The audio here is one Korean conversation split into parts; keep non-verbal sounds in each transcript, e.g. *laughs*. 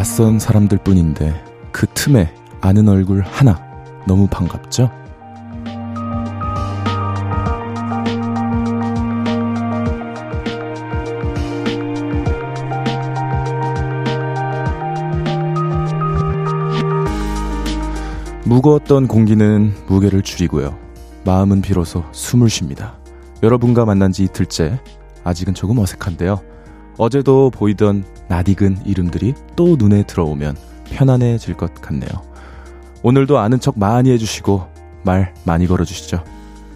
낯선 사람들 뿐인데 그 틈에 아는 얼굴 하나 너무 반갑죠? 무거웠던 공기는 무게를 줄이고요. 마음은 비로소 숨을 쉽니다. 여러분과 만난 지 이틀째, 아직은 조금 어색한데요. 어제도 보이던 낯익은 이름들이 또 눈에 들어오면 편안해질 것 같네요. 오늘도 아는 척 많이 해주시고 말 많이 걸어주시죠.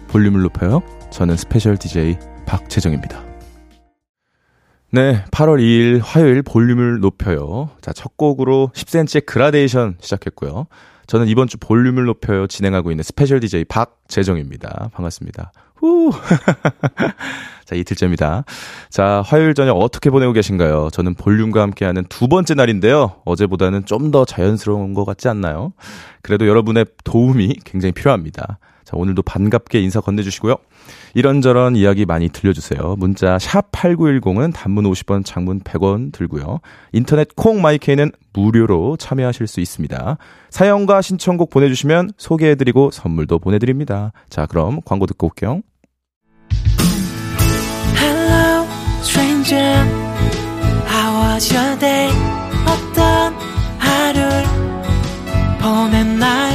볼륨을 높여요. 저는 스페셜 DJ 박재정입니다. 네, 8월 2일 화요일 볼륨을 높여요. 자, 첫 곡으로 10cm의 그라데이션 시작했고요. 저는 이번 주 볼륨을 높여요 진행하고 있는 스페셜 DJ 박재정입니다. 반갑습니다. 후. *laughs* 자, 이틀째입니다. 자, 화요일 저녁 어떻게 보내고 계신가요? 저는 볼륨과 함께하는 두 번째 날인데요. 어제보다는 좀 더 자연스러운 것 같지 않나요? 그래도 여러분의 도움이 굉장히 필요합니다. 자, 오늘도 반갑게 인사 건네주시고요. 이런저런 이야기 많이 들려주세요. 문자 샵 8910은 단문 50원, 장문 100원 들고요. 인터넷 콩 마이케이는 무료로 참여하실 수 있습니다. 사연과 신청곡 보내주시면 소개해드리고 선물도 보내드립니다. 자, 그럼 광고 듣고 올게요. Hello, stranger. How was your day? 어떤 하루를 보냈나요?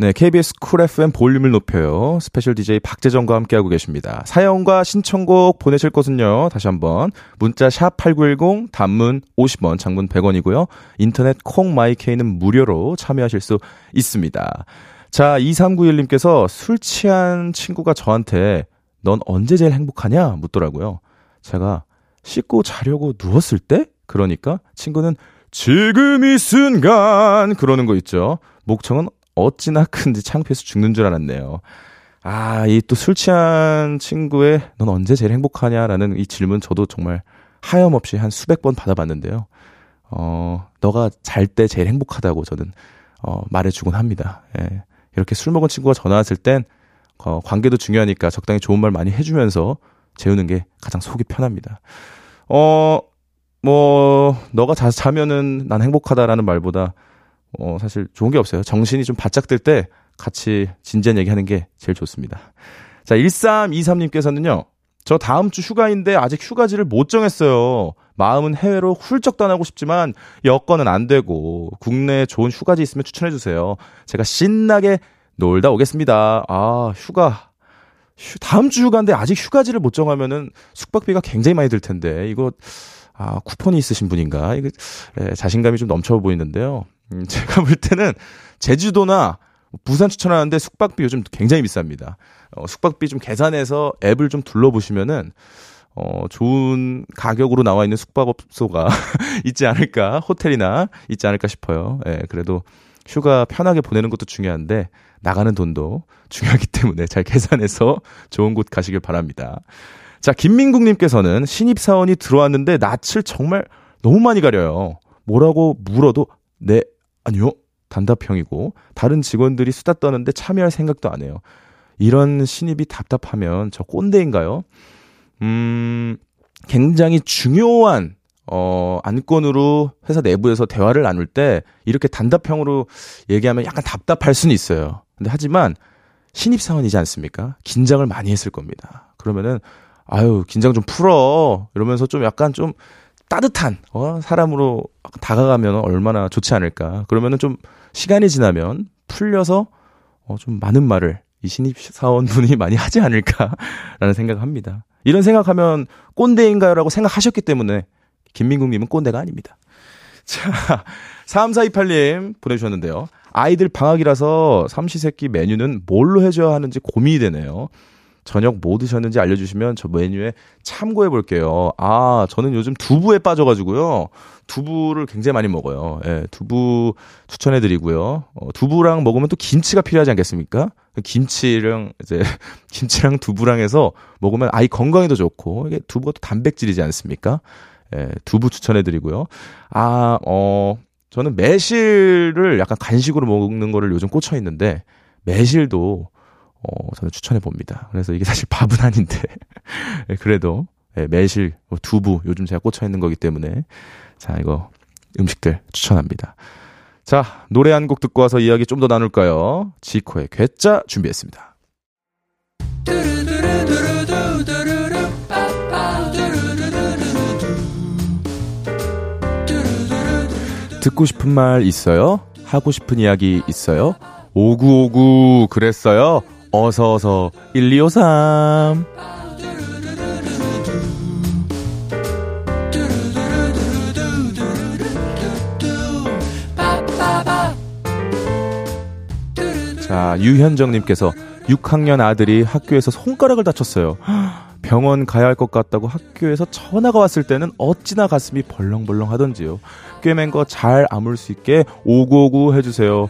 네, KBS 쿨 FM 볼륨을 높여요. 스페셜 DJ 박재정과 함께하고 계십니다. 사연과 신청곡 보내실 곳은요. 다시 한번 문자 샵 8910 단문 50원, 장문 100원이고요. 인터넷 콩 마이케이는 무료로 참여하실 수 있습니다. 자, 2391님께서 술 취한 친구가 저한테 넌 언제 제일 행복하냐 묻더라고요. 제가 씻고 자려고 누웠을 때? 그러니까 친구는 지금 이 순간 그러는 거 있죠. 목청은 어찌나 큰지 창피해서 죽는 줄 알았네요. 아, 이 또 술 취한 친구의 넌 언제 제일 행복하냐라는 이 질문 저도 정말 하염없이 한 수백 번 받아봤는데요. 어, 너가 잘 때 제일 행복하다고 저는 어, 말해주곤 합니다. 예. 이렇게 술 먹은 친구가 전화 왔을 땐 어, 관계도 중요하니까 적당히 좋은 말 많이 해주면서 재우는 게 가장 속이 편합니다. 어, 뭐, 너가 자, 자면은 난 행복하다라는 말보다 어, 사실 좋은 게 없어요. 정신이 좀 바짝 들 때 같이 진지한 얘기 하는 게 제일 좋습니다. 자, 1323님께서는요. 저 다음 주 휴가인데 아직 휴가지를 못 정했어요. 마음은 해외로 훌쩍 떠나고 싶지만 여건은 안 되고 국내에 좋은 휴가지 있으면 추천해 주세요. 제가 신나게 놀다 오겠습니다. 아, 휴가. 휴, 다음 주 휴가인데 아직 휴가지를 못 정하면은 숙박비가 굉장히 많이 들 텐데 이거 아, 쿠폰이 있으신 분인가? 이거 예, 자신감이 좀 넘쳐 보이는데요. 음, *laughs* 제가 볼 때는 제주도나 부산 추천하는데 숙박비 요즘 굉장히 비쌉니다. 어, 숙박비 좀 계산해서 앱을 좀 둘러보시면은 어, 좋은 가격으로 나와 있는 숙박업소가 *laughs* 있지 않을까, 호텔이나 있지 않을까 싶어요. 예, 그래도 휴가 편하게 보내는 것도 중요한데, 나가는 돈도 중요하기 *laughs* 때문에 잘 계산해서 좋은 곳 가시길 바랍니다. 자, 김민국님께서는 신입사원이 들어왔는데 낯을 정말 너무 많이 가려요. 뭐라고 물어도, 네, 아니요. 단답형이고 다른 직원들이 수다 떠는데 참여할 생각도 안 해요. 이런 신입이 답답하면 저 꼰대인가요? 음, 굉장히 중요한 어, 안건으로 회사 내부에서 대화를 나눌 때 이렇게 단답형으로 얘기하면 약간 답답할 수는 있어요. 근데 하지만 신입 사원이지 않습니까? 긴장을 많이 했을 겁니다. 그러면은, 아유, 긴장 좀 풀어. 이러면서 좀 약간 좀 따뜻한 어, 사람으로 다가가면 얼마나 좋지 않을까. 그러면은 좀 시간이 지나면 풀려서 어, 좀 많은 말을 이 신입 사원분이 *laughs* 많이 하지 않을까라는 생각을 합니다. 이런 생각하면 꼰대인가요라고 생각하셨기 때문에 김민국님은 꼰대가 아닙니다. 자, 3428님 보내주셨는데요. 아이들 방학이라서 삼시세끼 메뉴는 뭘로 해줘야 하는지 고민이 되네요. 저녁 뭐 드셨는지 알려주시면 저 메뉴에 참고해 볼게요. 아, 저는 요즘 두부에 빠져가지고요. 두부를 굉장히 많이 먹어요. 예, 두부 추천해 드리고요. 어, 두부랑 먹으면 또 김치가 필요하지 않겠습니까? 김치랑 이제 *laughs* 김치랑 두부랑 해서 먹으면 아이 건강에도 좋고 이게 두부가 또 단백질이지 않습니까? 예, 두부 추천해 드리고요. 아, 어, 저는 매실을 약간 간식으로 먹는 거를 요즘 꽂혀 있는데 매실도 어, 저는 추천해 봅니다. 그래서 이게 사실 밥은 아닌데 *laughs* 예, 그래도 예, 매실, 뭐 두부 요즘 제가 꽂혀 있는 거기 때문에 자 이거 음식들 추천합니다. 자 노래 한 곡 듣고 와서 이야기 좀 더 나눌까요? 지코의 괴짜 준비했습니다. 듣고 싶은 말 있어요? 하고 싶은 이야기 있어요? 5959 그랬어요? 어서 어서 1253 자, 유현정 님께서 6학년 아들이 학교에서 손가락을 다쳤어요. 병원 가야 할 것 같다고 학교에서 전화가 왔을 때는 어찌나 가슴이 벌렁벌렁 하던지요. 꿰맨 거 잘 아물 수 있게 오구오구 해주세요.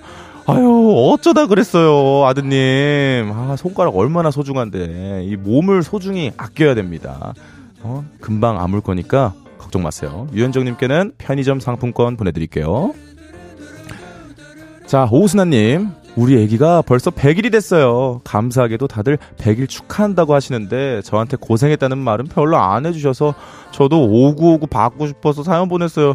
아유, 어쩌다 그랬어요, 아드님. 아, 손가락 얼마나 소중한데. 이 몸을 소중히 아껴야 됩니다. 어, 금방 아물 거니까 걱정 마세요. 유현정님께는 편의점 상품권 보내드릴게요. 자, 오수나님. 우리 애기가 벌써 100일이 됐어요. 감사하게도 다들 100일 축하한다고 하시는데 저한테 고생했다는 말은 별로 안 해주셔서 저도 5959 받고 싶어서 사연 보냈어요.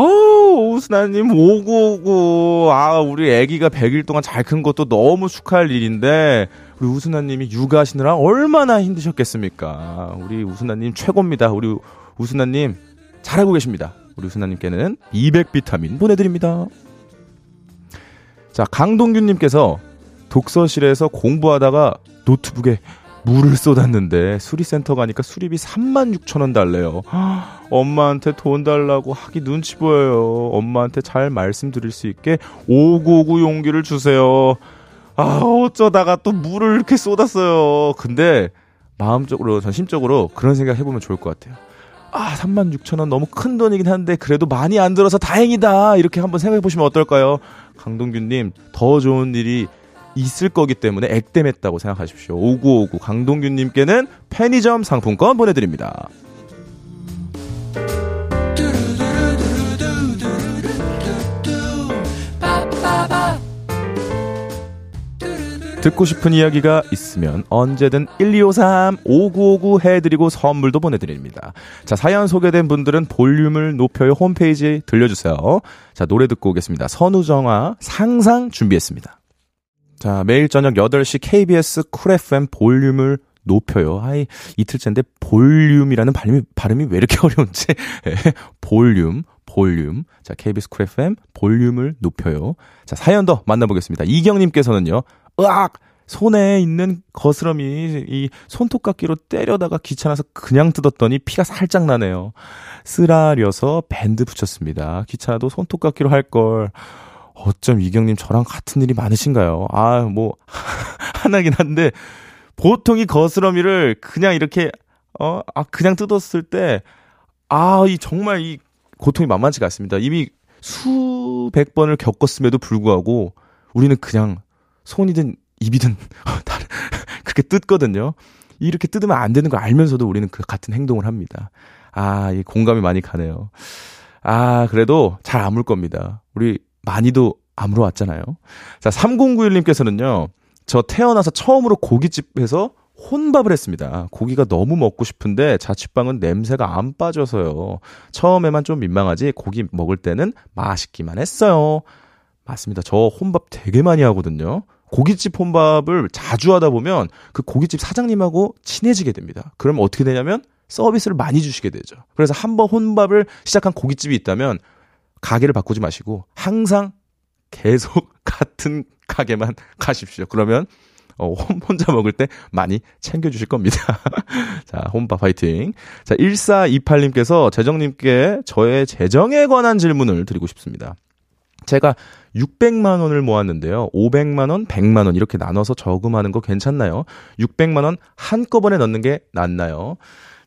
어우, 오스나님, 5959. 아, 우리 애기가 100일 동안 잘 큰 것도 너무 축하할 일인데, 우리 우순나님이 육아하시느라 얼마나 힘드셨겠습니까? 우리 우순나님 최고입니다. 우리 우순나님 잘하고 계십니다. 우리 우순나님께는 200비타민 보내드립니다. 자, 강동균님께서 독서실에서 공부하다가 노트북에 물을 쏟았는데 수리센터 가니까 수리비 3만 6천 원 달래요. 엄마한테 돈 달라고 하기 눈치 보여요. 엄마한테 잘 말씀드릴 수 있게 5959 용기를 주세요. 아, 어쩌다가 또 물을 이렇게 쏟았어요. 근데 마음적으로, 전심적으로 그런 생각 해보면 좋을 것 같아요. 아, 3만 6천 원 너무 큰 돈이긴 한데 그래도 많이 안 들어서 다행이다. 이렇게 한번 생각해 보시면 어떨까요? 강동균님, 더 좋은 일이 있을 거기 때문에 액땜했다고 생각하십시오. 5959 강동균님께는 편의점 상품권 보내드립니다. 듣고 싶은 이야기가 있으면 언제든 1253 5959 해드리고 선물도 보내드립니다. 자, 사연 소개된 분들은 볼륨을 높여요 홈페이지 들려주세요. 자, 노래 듣고 오겠습니다. 선우정아 상상 준비했습니다. 자, 매일 저녁 8시 KBS 쿨 FM 볼륨을 높여요. 아이, 이틀째인데 볼륨이라는 발음이, 발음이 왜 이렇게 *laughs* 어려운지. 예, 볼륨, 볼륨. 자, KBS 쿨 FM 볼륨을 높여요. 자, 사연 더 만나보겠습니다. 이경님께서는요, 으악! 손에 있는 거스러미 이 손톱깎이로 때려다가 귀찮아서 그냥 뜯었더니 피가 살짝 나네요. 쓰라려서 밴드 붙였습니다. 귀찮아도 손톱깎이로 할 걸. 어쩜 이경님 저랑 같은 일이 많으신가요? 아, 뭐, *laughs* 하나긴 한데, 보통 이 거스러미를 그냥 이렇게, 어, 아, 그냥 뜯었을 때, 아, 이 정말 이 고통이 만만치가 않습니다. 이미 수백 번을 겪었음에도 불구하고, 우리는 그냥 손이든 입이든, *laughs* 그렇게 뜯거든요. 이렇게 뜯으면 안 되는 걸 알면서도 우리는 그 같은 행동을 합니다. 아, 이 공감이 많이 가네요. 아, 그래도 잘 아물 겁니다. 우리 많이도 아물어 왔잖아요. 자, 3091님께서는요, 저 태어나서 처음으로 고깃집에서 혼밥을 했습니다. 고기가 너무 먹고 싶은데 자취방은 냄새가 안 빠져서요. 처음에만 좀 민망하지 고기 먹을 때는 맛있기만 했어요. 맞습니다. 저 혼밥 되게 많이 하거든요. 고깃집 혼밥을 자주 하다 보면 그 고깃집 사장님하고 친해지게 됩니다. 그러면 어떻게 되냐면 서비스를 많이 주시게 되죠. 그래서 한번 혼밥을 시작한 고깃집이 있다면 가게를 바꾸지 마시고 항상 계속 *laughs* 같은 가게만 가십시오. 그러면 어, 혼자 먹을 때 많이 챙겨주실 겁니다. *laughs* 자, 혼밥 화이팅. 자, 1428님께서 재정님께 저의 재정에 관한 질문을 드리고 싶습니다. 제가 600만 원을 모았는데요. 500만 원, 100만 원 이렇게 나눠서 저금하는 거 괜찮나요? 600만 원 한꺼번에 넣는 게 낫나요?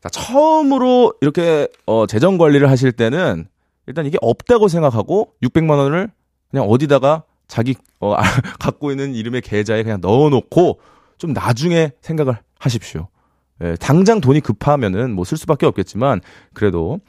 자, 처음으로 이렇게 어 재정 관리를 하실 때는 일단 이게 없다고 생각하고 600만 원을 그냥 어디다가 자기 어 *laughs* 갖고 있는 이름의 계좌에 그냥 넣어 놓고 좀 나중에 생각을 하십시오. 예, 당장 돈이 급하면은 뭐 쓸 수밖에 없겠지만 그래도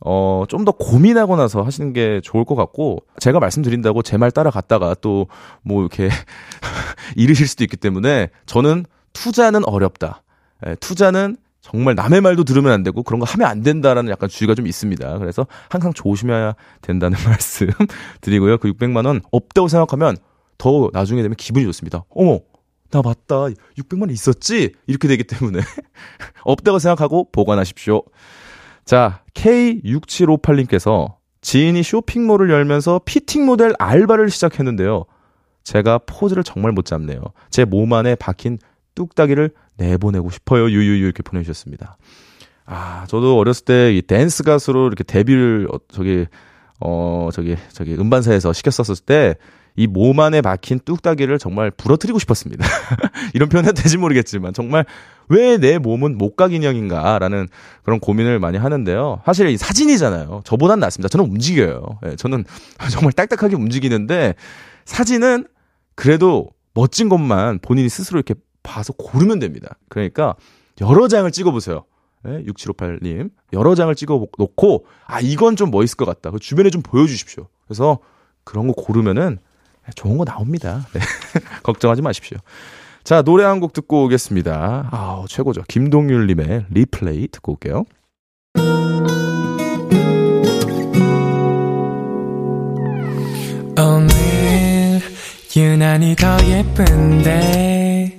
어, 좀 더 고민하고 나서 하시는 게 좋을 것 같고, 제가 말씀드린다고 제 말 따라갔다가 또, 뭐, 이렇게, *laughs* 잃으실 수도 있기 때문에, 저는 투자는 어렵다. 예, 투자는 정말 남의 말도 들으면 안 되고, 그런 거 하면 안 된다라는 약간 주의가 좀 있습니다. 그래서 항상 조심해야 된다는 *laughs* 말씀 드리고요. 그 600만 원 없다고 생각하면, 더 나중에 되면 기분이 좋습니다. 어머! 나 맞다. 600만 원 있었지? 이렇게 되기 때문에. *laughs* 없다고 생각하고 보관하십시오. 자, K6758님께서 지인이 쇼핑몰을 열면서 피팅 모델 알바를 시작했는데요. 제가 포즈를 정말 못 잡네요. 제 몸 안에 박힌 뚝딱이를 내보내고 싶어요. 유유유 이렇게 보내주셨습니다. 아, 저도 어렸을 때 이 댄스 가수로 이렇게 데뷔를 어, 저기 어 저기 저기 음반사에서 시켰었을 때 이 몸 안에 박힌 뚝딱이를 정말 부러뜨리고 싶었습니다. *laughs* 이런 표현 해도 되지 모르겠지만 정말 왜 내 몸은 목각 인형인가라는 그런 고민을 많이 하는데요. 사실 이 사진이잖아요. 저보단 낫습니다. 저는 움직여요. 네, 저는 *laughs* 정말 딱딱하게 움직이는데 사진은 그래도 멋진 것만 본인이 스스로 이렇게 봐서 고르면 됩니다. 그러니까 여러 장을 찍어보세요. 네, 6758님. 여러 장을 찍어 놓고, 아, 이건 좀 멋있을 것 같다. 그 주변에 좀 보여주십시오. 그래서 그런 거 고르면은 좋은 거 나옵니다. 네. *laughs* 걱정하지 마십시오. 자, 노래 한 곡 듣고 오겠습니다. 아우, 최고죠. 김동률님의 리플레이 듣고 올게요. 오늘 유난히 더 예쁜데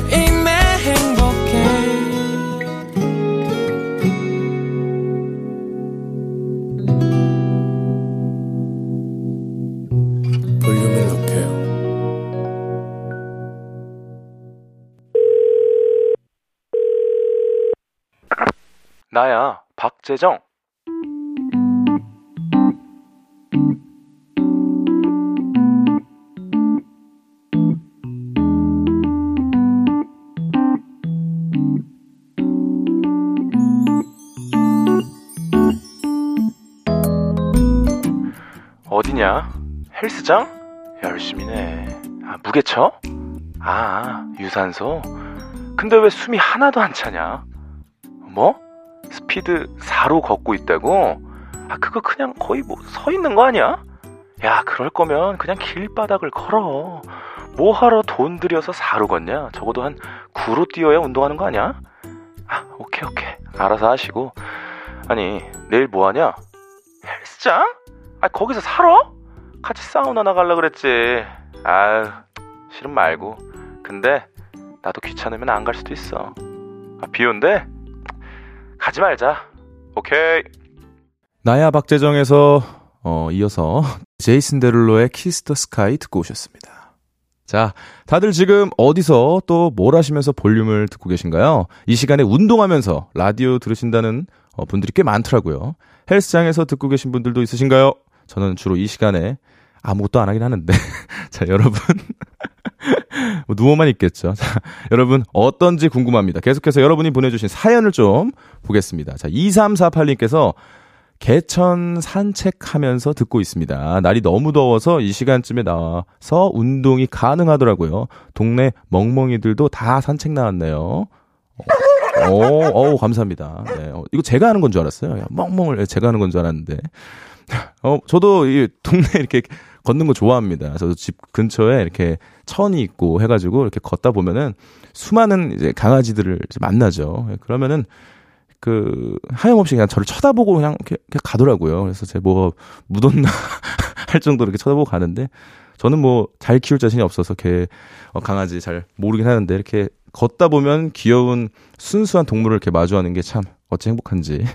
나야, 박재정. 어디냐? 헬스장? 열심히네. 아, 무게쳐? 아, 유산소? 근데 왜 숨이 하나도 안 차냐? 뭐? 스피드 4로 걷고 있다고? 아, 그거 그냥 거의 뭐 서 있는 거 아니야? 야, 그럴 거면 그냥 길바닥을 걸어. 뭐 하러 돈 들여서 4로 걷냐? 적어도 한 9로 뛰어야 운동하는 거 아니야? 아, 오케이, 오케이. 알아서 하시고. 아니, 내일 뭐 하냐? 헬스장? 아, 거기서 살아? 같이 사우나 나갈라 그랬지. 아유, 싫으면 말고. 근데, 나도 귀찮으면 안 갈 수도 있어. 아, 비 온대? 가지 말자. 오케이. 나야 박재정에서 어, 이어서 *laughs* 제이슨 데룰로의 Kiss the Sky 듣고 오셨습니다. 자, 다들 지금 어디서 또 뭘 하시면서 볼륨을 듣고 계신가요? 이 시간에 운동하면서 라디오 들으신다는 어, 분들이 꽤 많더라고요. 헬스장에서 듣고 계신 분들도 있으신가요? 저는 주로 이 시간에 아무것도 안 하긴 하는데. *laughs* 자, 여러분. *laughs* 뭐 누워만 있겠죠. *laughs* 자, 여러분 어떤지 궁금합니다. 계속해서 여러분이 보내주신 사연을 좀 보겠습니다. 자, 2348님께서 개천 산책하면서 듣고 있습니다. 날이 너무 더워서 이 시간쯤에 나와서 운동이 가능하더라고요. 동네 멍멍이들도 다 산책 나왔네요. 어, 어, 감사합니다. 네, 어, 이거 제가 하는 건 줄 알았어요. 멍멍을 제가 하는 건 줄 알았는데. 어, 저도 이 동네 이렇게 걷는 거 좋아합니다. 저도 집 근처에 이렇게 천이 있고 해가지고 이렇게 걷다 보면은 수많은 이제 강아지들을 이제 만나죠. 그러면은 그 하염없이 그냥 저를 쳐다보고 그냥 이렇게, 가더라고요. 그래서 제 뭐가 묻었나 *laughs* 할 정도로 이렇게 쳐다보고 가는데 저는 뭐 잘 키울 자신이 없어서 개 어, 강아지 잘 모르긴 하는데 이렇게 걷다 보면 귀여운 순수한 동물을 이렇게 마주하는 게 참 어찌 행복한지.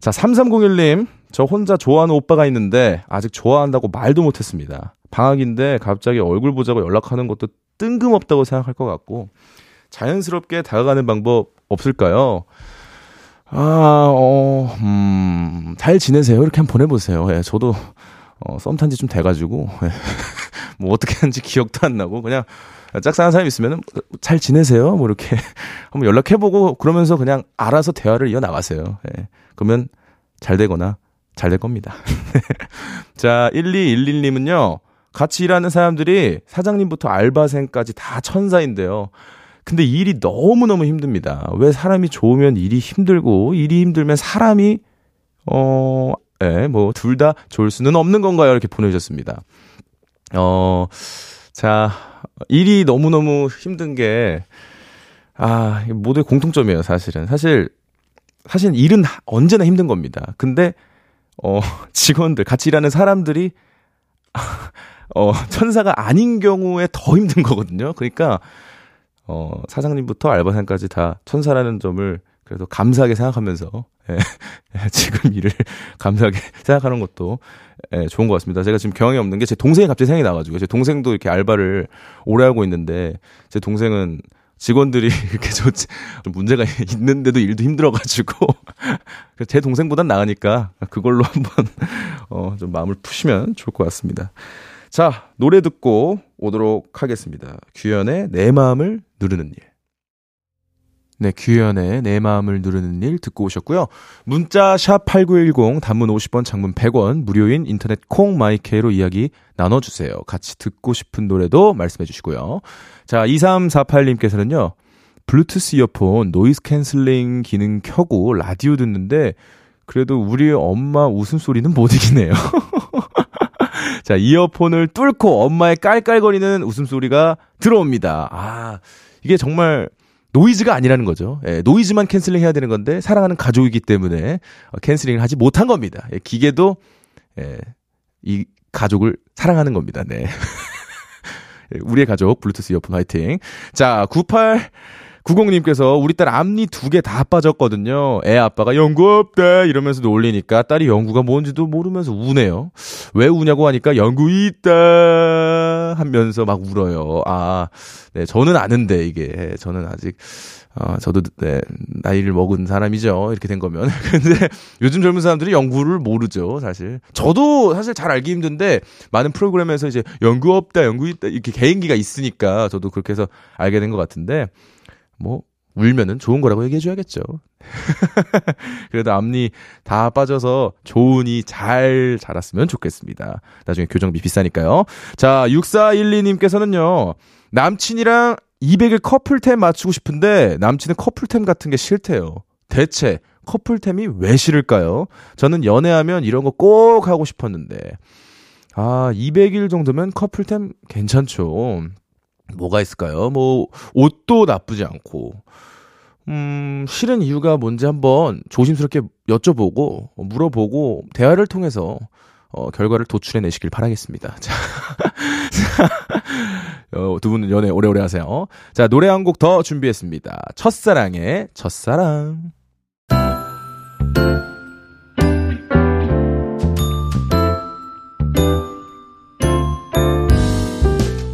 자, 3301님. 저 혼자 좋아하는 오빠가 있는데 아직 좋아한다고 말도 못했습니다. 방학인데 갑자기 얼굴 보자고 연락하는 것도 뜬금없다고 생각할 것 같고 자연스럽게 다가가는 방법 없을까요? 아, 어, 음, 잘 지내세요. 이렇게 한번 보내보세요. 예, 저도, 어, 썸 탄 지 좀 돼가지고, 예. *laughs* 뭐 어떻게 하는지 기억도 안 나고, 그냥 짝사랑한 사람 있으면은 잘 지내세요. 뭐 이렇게 *laughs* 한번 연락해보고 그러면서 그냥 알아서 대화를 이어 나가세요. 예. 그러면 잘 되거나 잘 될 겁니다. *laughs* 자, 1211님은요, 같이 일하는 사람들이 사장님부터 알바생까지 다 천사인데요. 근데 일이 너무너무 힘듭니다. 왜 사람이 좋으면 일이 힘들고, 일이 힘들면 사람이, 어, 예, 뭐, 둘 다 좋을 수는 없는 건가요? 이렇게 보내주셨습니다. 어, 자, 일이 너무너무 힘든 게, 아, 모두의 공통점이에요, 사실은. 사실, 사실 일은 언제나 힘든 겁니다. 근데, 어, *laughs* 직원들, 같이 일하는 사람들이, 어, 천사가 아닌 경우에 더 힘든 거거든요. 그러니까, 어, 사장님부터 알바생까지 다 천사라는 점을 그래도 감사하게 생각하면서, 예, *laughs* 지금 일을 *laughs* 감사하게 생각하는 것도, 예, 좋은 것 같습니다. 제가 지금 경험이 없는 게 제 동생이 갑자기 생각이 나가지고, 제 동생도 이렇게 알바를 오래 하고 있는데, 제 동생은 직원들이 *laughs* 이렇게 좀 문제가 *laughs* 있는데도 일도 힘들어가지고, *laughs* 제 동생보단 나으니까 그걸로 한번, 어, 좀 마음을 푸시면 좋을 것 같습니다. 자, 노래 듣고 오도록 하겠습니다. 규현의 내 마음을 누르는 일. 네, 규현의 내 마음을 누르는 일 듣고 오셨고요. 문자 샵 8910 단문 50원 장문 100원 무료인 인터넷 콩 마이케이로 이야기 나눠 주세요. 같이 듣고 싶은 노래도 말씀해 주시고요. 자, 2348님께서는요. 블루투스 이어폰 noise canceling 기능 켜고 라디오 듣는데 그래도 우리 엄마 웃음소리는 못 이기네요. *laughs* 자, 이어폰을 뚫고 엄마의 깔깔거리는 웃음소리가 들어옵니다. 아, 이게 정말 noise가 아니라는 거죠. 예, noise만 canceling 해야 되는 건데 사랑하는 가족이기 때문에 어, canceling을 하지 못한 겁니다. 예, 기계도 예, 이 가족을 사랑하는 겁니다. 네. *laughs* 예, 우리의 가족 블루투스 이어폰 화이팅. 자, 98 구공님께서 우리 딸 앞니 두 개 다 빠졌거든요. 애 아빠가 영구 없다 이러면서 놀리니까 딸이 영구가 뭔지도 모르면서 우네요. 왜 우냐고 하니까 영구 있다 하면서 막 울어요. 아, 네, 저는 아는데 이게 저는 아직 어, 저도 네, 나이를 먹은 사람이죠. 이렇게 된 거면. *laughs* 근데 요즘 젊은 사람들이 연구를 모르죠, 사실. 저도 사실 잘 알기 힘든데 많은 프로그램에서 이제 연구 없다, 연구 있다 이렇게 개인기가 있으니까 저도 그렇게 해서 알게 된 것 같은데 뭐 울면은 좋은 거라고 얘기해 줘야겠죠. *laughs* 그래도 앞니 다 빠져서 좋으니 잘 자랐으면 좋겠습니다. 나중에 교정비 비싸니까요. 자, 6412님께서는요. 남친이랑 200일 커플템 맞추고 싶은데 남친은 커플템 같은 게 싫대요. 대체 커플템이 왜 싫을까요? 저는 연애하면 이런 거 꼭 하고 싶었는데. 아, 200일 정도면 커플템 괜찮죠. 뭐가 있을까요? 뭐, 옷도 나쁘지 않고, 음, 싫은 이유가 뭔지 한번 조심스럽게 여쭤보고, 물어보고, 대화를 통해서, 어, 결과를 도출해내시길 바라겠습니다. *laughs* 자, 어, 두 분은 연애 오래오래 하세요. 자, 노래 한 곡 더 준비했습니다. 첫사랑의 첫사랑.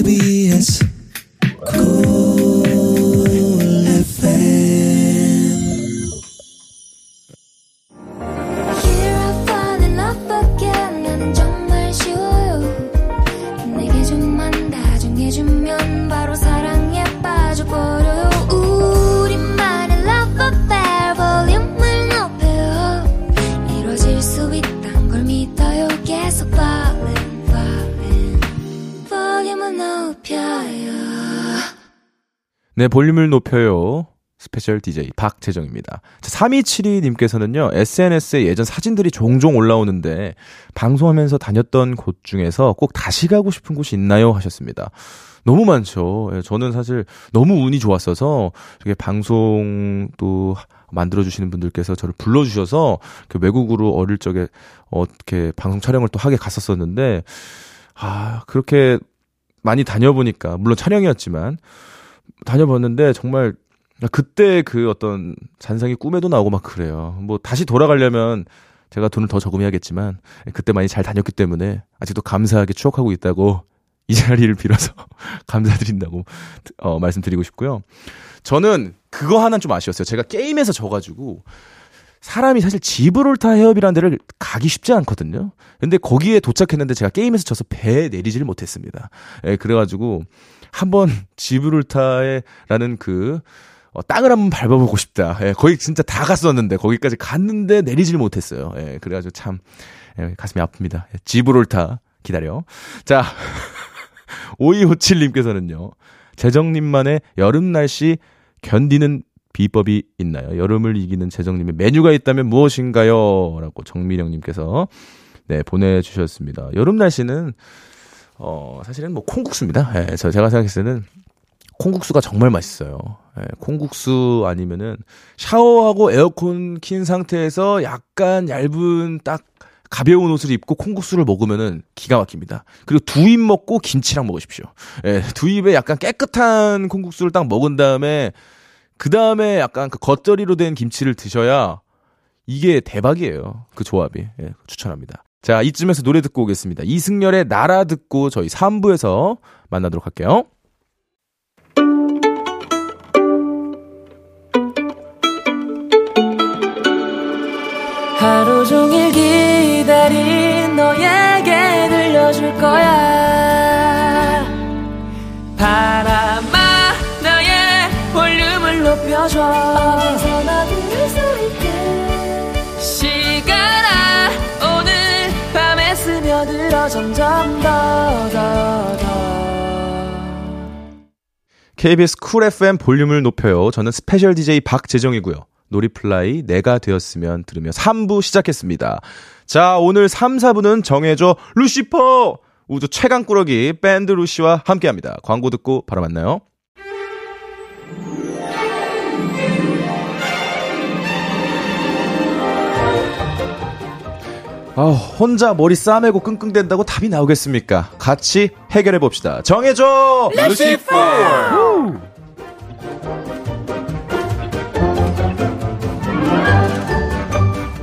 Maybe it's 네, 볼륨을 높여요. 스페셜 DJ 박재정입니다. 3272님께서는요, SNS에 예전 사진들이 종종 올라오는데, 방송하면서 다녔던 곳 중에서 꼭 다시 가고 싶은 곳이 있나요? 하셨습니다. 너무 많죠. 예, 저는 사실 너무 운이 좋았어서, 이게 방송도 만들어주시는 분들께서 저를 불러주셔서, 그 외국으로 어릴 적에, 어떻게 방송 촬영을 또 하게 갔었었는데, 아, 그렇게 많이 다녀보니까, 물론 촬영이었지만, 다녀봤는데 정말 그때 그 어떤 잔상이 꿈에도 나오고 막 그래요. 뭐 다시 돌아가려면 제가 돈을 더 저금해야겠지만 그때 많이 잘 다녔기 때문에 아직도 감사하게 추억하고 있다고 이 자리를 빌어서 *laughs* 감사드린다고 어, 말씀드리고 싶고요. 저는 그거 하나는 좀 아쉬웠어요. 제가 게임에서 져가지고 사람이 사실 지브롤타 해협이라는 데를 가기 쉽지 않거든요. 근데 거기에 도착했는데 제가 게임에서 져서 배에 내리지를 못했습니다. 예, 그래가지고 한번 지브롤타에라는 그 어, 땅을 한번 밟아보고 싶다. 예, 거기 진짜 다 갔었는데 거기까지 갔는데 내리질 못했어요. 예, 그래가지고 참 예, 가슴이 아픕니다. 예, 지브롤타 기다려. 자, *laughs* 5257님께서는요. 재정님만의 여름 날씨 견디는 비법이 있나요? 여름을 이기는 재정님의 메뉴가 있다면 무엇인가요? 라고 정미령님께서 네, 보내주셨습니다. 여름 날씨는, 어, 사실은 뭐 콩국수입니다. 예, 저, 제가 생각했을 때는 콩국수가 정말 맛있어요. 예, 콩국수 아니면은 샤워하고 에어컨 킨 상태에서 약간 얇은 딱 가벼운 옷을 입고 콩국수를 먹으면은 기가 막힙니다. 그리고 두 입 먹고 김치랑 먹으십시오. 예, 두 입에 약간 깨끗한 콩국수를 딱 먹은 다음에 그 다음에 약간 그 겉절이로 된 김치를 드셔야 이게 대박이에요. 그 조합이. 예, 추천합니다. 자, 이쯤에서 노래 듣고 오겠습니다. 이승열의 나라 듣고 저희 3부에서 만나도록 할게요. 하루 종일 기다린 너에게 들려줄 거야 바람아 나의 볼륨을 높여줘 점점 더 더 더 KBS 쿨 FM 볼륨을 높여요. 저는 스페셜 DJ 박재정이고요. 놀이플라이 내가 되었으면 들으며 3부 시작했습니다. 자, 오늘 3, 4부는 정해줘 루시퍼! 우주 최강 꾸러기 밴드 루시와 함께 합니다. 광고 듣고 바로 만나요. 아, 혼자 머리 싸매고 끙끙댄다고 답이 나오겠습니까? 같이 해결해 봅시다. 정해줘! 루시퍼!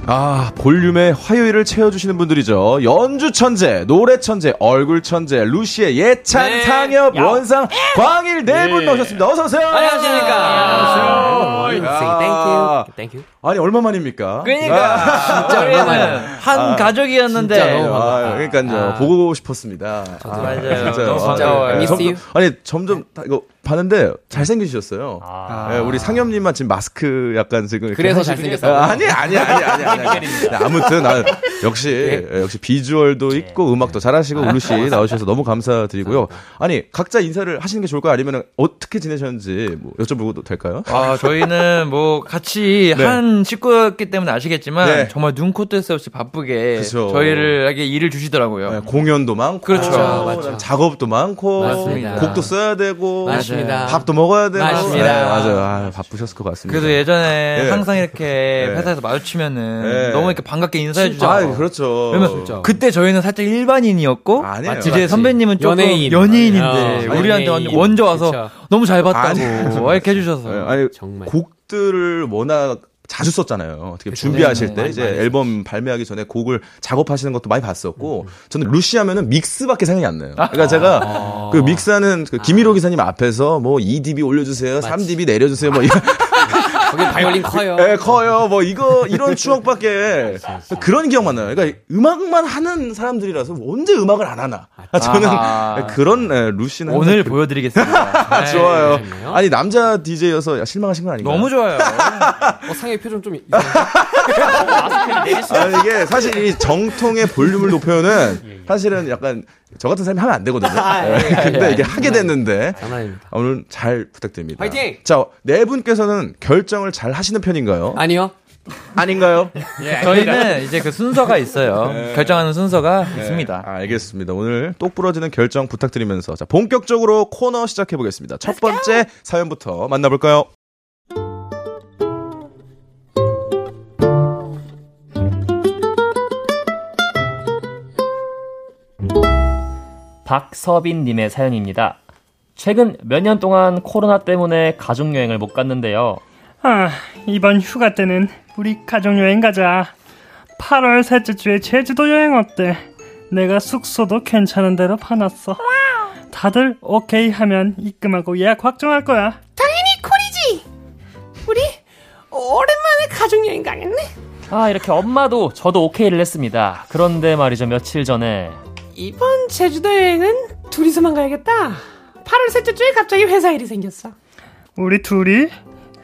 아, 볼륨의 화요일을 채워주시는 분들이죠. 연주 천재, 노래 천재, 얼굴 천재, 루시의 예찬, 네. 상엽, 야. 원상, 광일 네분 네. 나오셨습니다. 어서오세요! 안녕하십니까. 안녕하세요. Thank you. Thank you. 아니, 얼마만입니까? 그러니까 진짜 오랜만에 한 가족이었는데 진짜 너무 아, 그러니까요. 아. 보고 싶었습니다. 아, 맞아요. 진짜요. 너무 아, 반가워요. 네. 아니, 점점 다 이거 봤는데 잘생기셨어요. 아. 네, 우리 상엽님만 지금 마스크 약간 지금 그래서 잘생겼어요? 아, 아니, 아니, 아니, 아니, 아니. 아니. *laughs* 네, 아무튼, 아, 역시, 예, 역시 비주얼도 있고 음악도 잘하시고 우루씨 나오셔서 너무 감사드리고요. 아니, 각자 인사를 하시는 게 좋을까요? 아니면 어떻게 지내셨는지 뭐 여쭤보도 될까요? 아, 저희는 뭐 같이 네. 한 식구였기 때문에 아시겠지만 네. 정말 눈코 뜰새 없이 바쁘게 그쵸. 저희를 하게 일을 주시더라고요. 네, 공연도 많고, 그렇죠. 맞죠. 작업도 많고, 맞습니다. 곡도 써야 되고, 맞아요. 맞습니다. 밥도 먹어야 되고. 맞습니다. 네, 맞아요. 아, 바쁘셨을 것 같습니다. 그래도 예전에 예. 항상 이렇게 예. 회사에서 마주치면은 예. 너무 이렇게 반갑게 인사해 주죠. 아, 그렇죠. 그러면 그때 저희는 살짝 일반인이었고 아니에요. 이제 맞지. 선배님은 조금 연예인. 연예인인데 어, 우리한테 연예인. 먼저 와서 그쵸. 너무 잘 봤다고 아니. 이렇게 해 주셔서 네, 아니, 정말. 곡들을 워낙 자주 썼잖아요. 어떻게 준비하실 네, 때 이제 앨범 발매하기 전에 곡을 작업하시는 것도 많이 봤었고 저는 루시 하면은 믹스밖에 생각이 안 나요. 그러니까 제가 그 믹스하는 그 김일호 기사님 앞에서 뭐 2dB 올려주세요, 3dB 내려주세요, 뭐 이런 *laughs* 거기 바이올린 커요. 예, 커요. 뭐 이거 이런 추억밖에 그런 기억만 나요. 그러니까 음악만 하는 사람들이라서 언제 음악을 안 하나. 저는 아하. 그런 예, 루시는 오늘 항상 보여드리겠습니다. 그- *laughs* 좋아요. 좋네요. 아니 남자 DJ여서 실망하신 건 아닌가요? 너무 좋아요. *laughs* 어, 상의 표정 좀? 아, 이게 사실 이 정통의 볼륨을 높여는 사실은 약간 저 같은 사람이 하면 안 되거든요. 예, 근데 이게 하게 됐는데 장난입니다. 오늘 잘 부탁드립니다. 화이팅! 자, 네 분께서는 결정을 잘 하시는 편인가요? 아니요. 아닌가요? *laughs* 저희는 이제 그 순서가 있어요. 결정하는 순서가 있습니다. 네, 알겠습니다. 오늘 똑 부러지는 결정 부탁드리면서 자, 본격적으로 코너 시작해 보겠습니다. 첫 번째 사연부터 만나볼까요? 박서빈님의 사연입니다. 최근 몇 년 동안 코로나 때문에 가족여행을 못 갔는데요. 아, 이번 휴가 때는 우리 가족 여행 가자. 8월 셋째 주에 제주도 여행 어때? 내가 숙소도 괜찮은 데로 봐놨어. 다들 오케이 하면 입금하고 예약 확정할 거야. 당연히 콜이지. 우리 오랜만에 가족 여행 가겠네. 아, 이렇게 엄마도 저도 오케이를 했습니다. 그런데 말이죠, 며칠 전에. 이번 제주도 여행은 둘이서만 가야겠다. 8월 셋째 주에 갑자기 회사 일이 생겼어. 우리 둘이?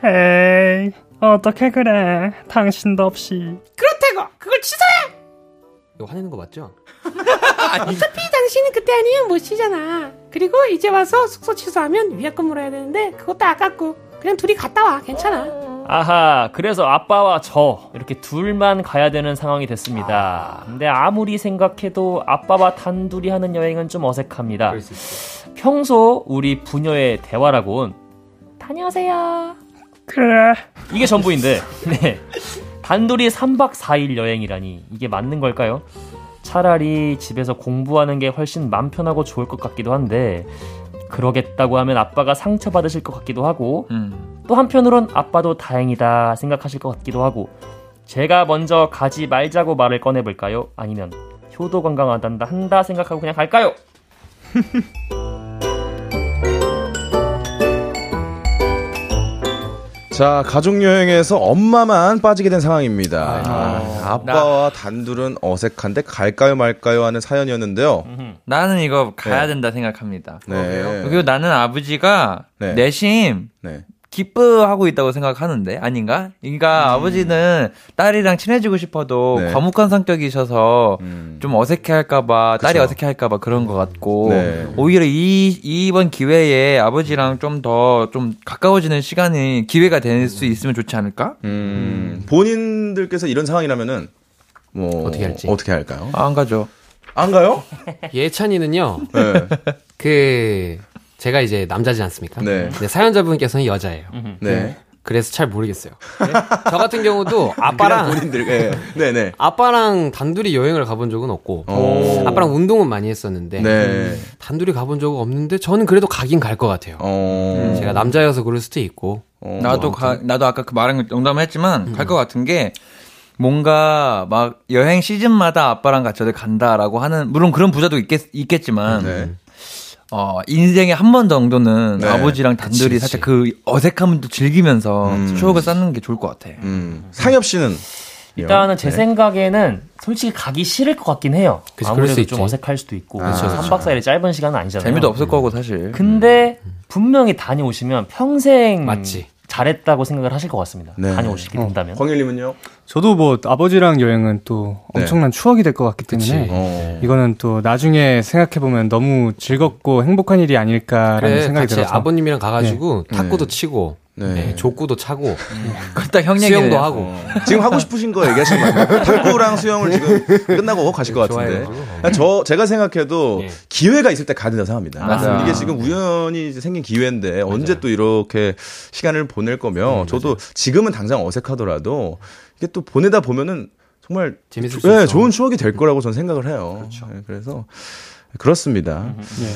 에이, 어떻게 그래. 당신도 없이. 그렇다고 그걸 취소해. 이거 화내는 거 맞죠? *laughs* 어차피 당신은 그때 아니면 못 쉬잖아. 그리고 이제 와서 숙소 취소하면 위약금 물어야 되는데 그것도 아깝고 그냥 둘이 갔다 와. 괜찮아. 아하, 그래서 아빠와 저 이렇게 둘만 가야 되는 상황이 됐습니다. 근데 아무리 생각해도 아빠와 단둘이 하는 여행은 좀 어색합니다. 평소 우리 부녀의 대화라곤 다녀오세요. 그래. 이게 전부인데, *laughs* 네. 단둘이 3박 4일 여행이라니, 이게 맞는 걸까요? 차라리 집에서 공부하는 게 훨씬 맘 편하고 좋을 것 같기도 한데, 그러겠다고 하면 아빠가 상처받으실 것 같기도 하고, 음. 또 한편으론 아빠도 다행이다 생각하실 것 같기도 하고, 제가 먼저 가지 말자고 말을 꺼내볼까요? 아니면 효도 관광한다 한다 생각하고 그냥 갈까요? *laughs* 자, 가족 여행에서 엄마만 빠지게 된 상황입니다. 아, 아빠와 단둘은 어색한데 갈까요 말까요 하는 사연이었는데요. 나는 이거 가야 네. 된다 생각합니다. 네. 그리고 나는 아버지가 네. 내심 네. 기뻐하고 있다고 생각하는데 아닌가? 그러니까 아버지는 딸이랑 친해지고 싶어도 네. 과묵한 성격이셔서 음. 좀 어색해할까봐 딸이. 어색해할까봐 그런 것 같고 네. 오히려 이 이번 기회에 아버지랑 좀더좀 가까워지는 시간이 기회가 될 수 있으면 좋지 않을까? 음, 본인들께서 이런 상황이라면은 뭐 어떻게 할지. 어떻게 할까요? 아, 안 가죠. 안 가요? *laughs* 예찬이는요. 네. 그 제가 이제 남자지 않습니까? 네. 근데 사연자분께서는 여자예요. 네. 그래서 잘 모르겠어요. 저 같은 경우도 *laughs* 아빠랑 본인들 네. 네, 네. 아빠랑 단둘이 여행을 가본 적은 없고 오. 아빠랑 운동은 많이 했었는데 네. 단둘이 가본 적은 없는데 저는 그래도 가긴 갈 것 같아요. 어. 제가 남자여서 그럴 수도 있고 어, 나도 가, 나도 아까 그 말한 거 농담을 했지만 갈것 같은 게 뭔가 막 여행 시즌마다 아빠랑 같이 어디 간다라고 하는 물론 그런 부자도 있겠, 있겠지만 네. 어 인생에 한 번 정도는 네. 아버지랑 단둘이 그치, 살짝 그 어색함을 또 즐기면서 음. 추억을 쌓는 게 좋을 것 같아. 음. 상엽 씨는 일단은 제 네. 생각에는 솔직히 가기 싫을 것 같긴 해요. 그치, 그럴 아무래도 수좀 있지. 어색할 수도 있고. 그렇죠, 그렇죠. 3박 4일이 짧은 시간은 아니잖아요. 재미도 없을 거고 사실. 근데 분명히 다녀오시면 평생 맞지. 잘했다고 생각을 하실 것 같습니다. 네. 다녀오시게 된다면. 광일님은요? 저도 뭐 아버지랑 여행은 또 네. 엄청난 추억이 될 것 같기 때문에 어. 이거는 또 나중에 생각해 보면 너무 즐겁고 행복한 일이 아닐까라는 그래 생각이 같이 들어서 아버님이랑 가가지고 탁구도 치고 네. 네, 족구도 차고 그딱 형 수영도. 하고 어, 지금 하고 싶으신 거 얘기하시는 거예요? 탁구랑 수영을 지금 끝나고 가실 것 같은데. 좋아해가지고. 저 제가 생각해도 예. 기회가 있을 때 가야 된다고 생각합니다. 맞아. 이게 지금 우연히 생긴 기회인데 언제 또 이렇게 시간을 보낼 거면 저도 지금은 당장 어색하더라도 이게 또 보내다 보면은 정말 재밌을 조- 수 예, 있어. 좋은 추억이 될 거라고 저는 생각을 해요. 예, 그래서 그렇습니다. 예.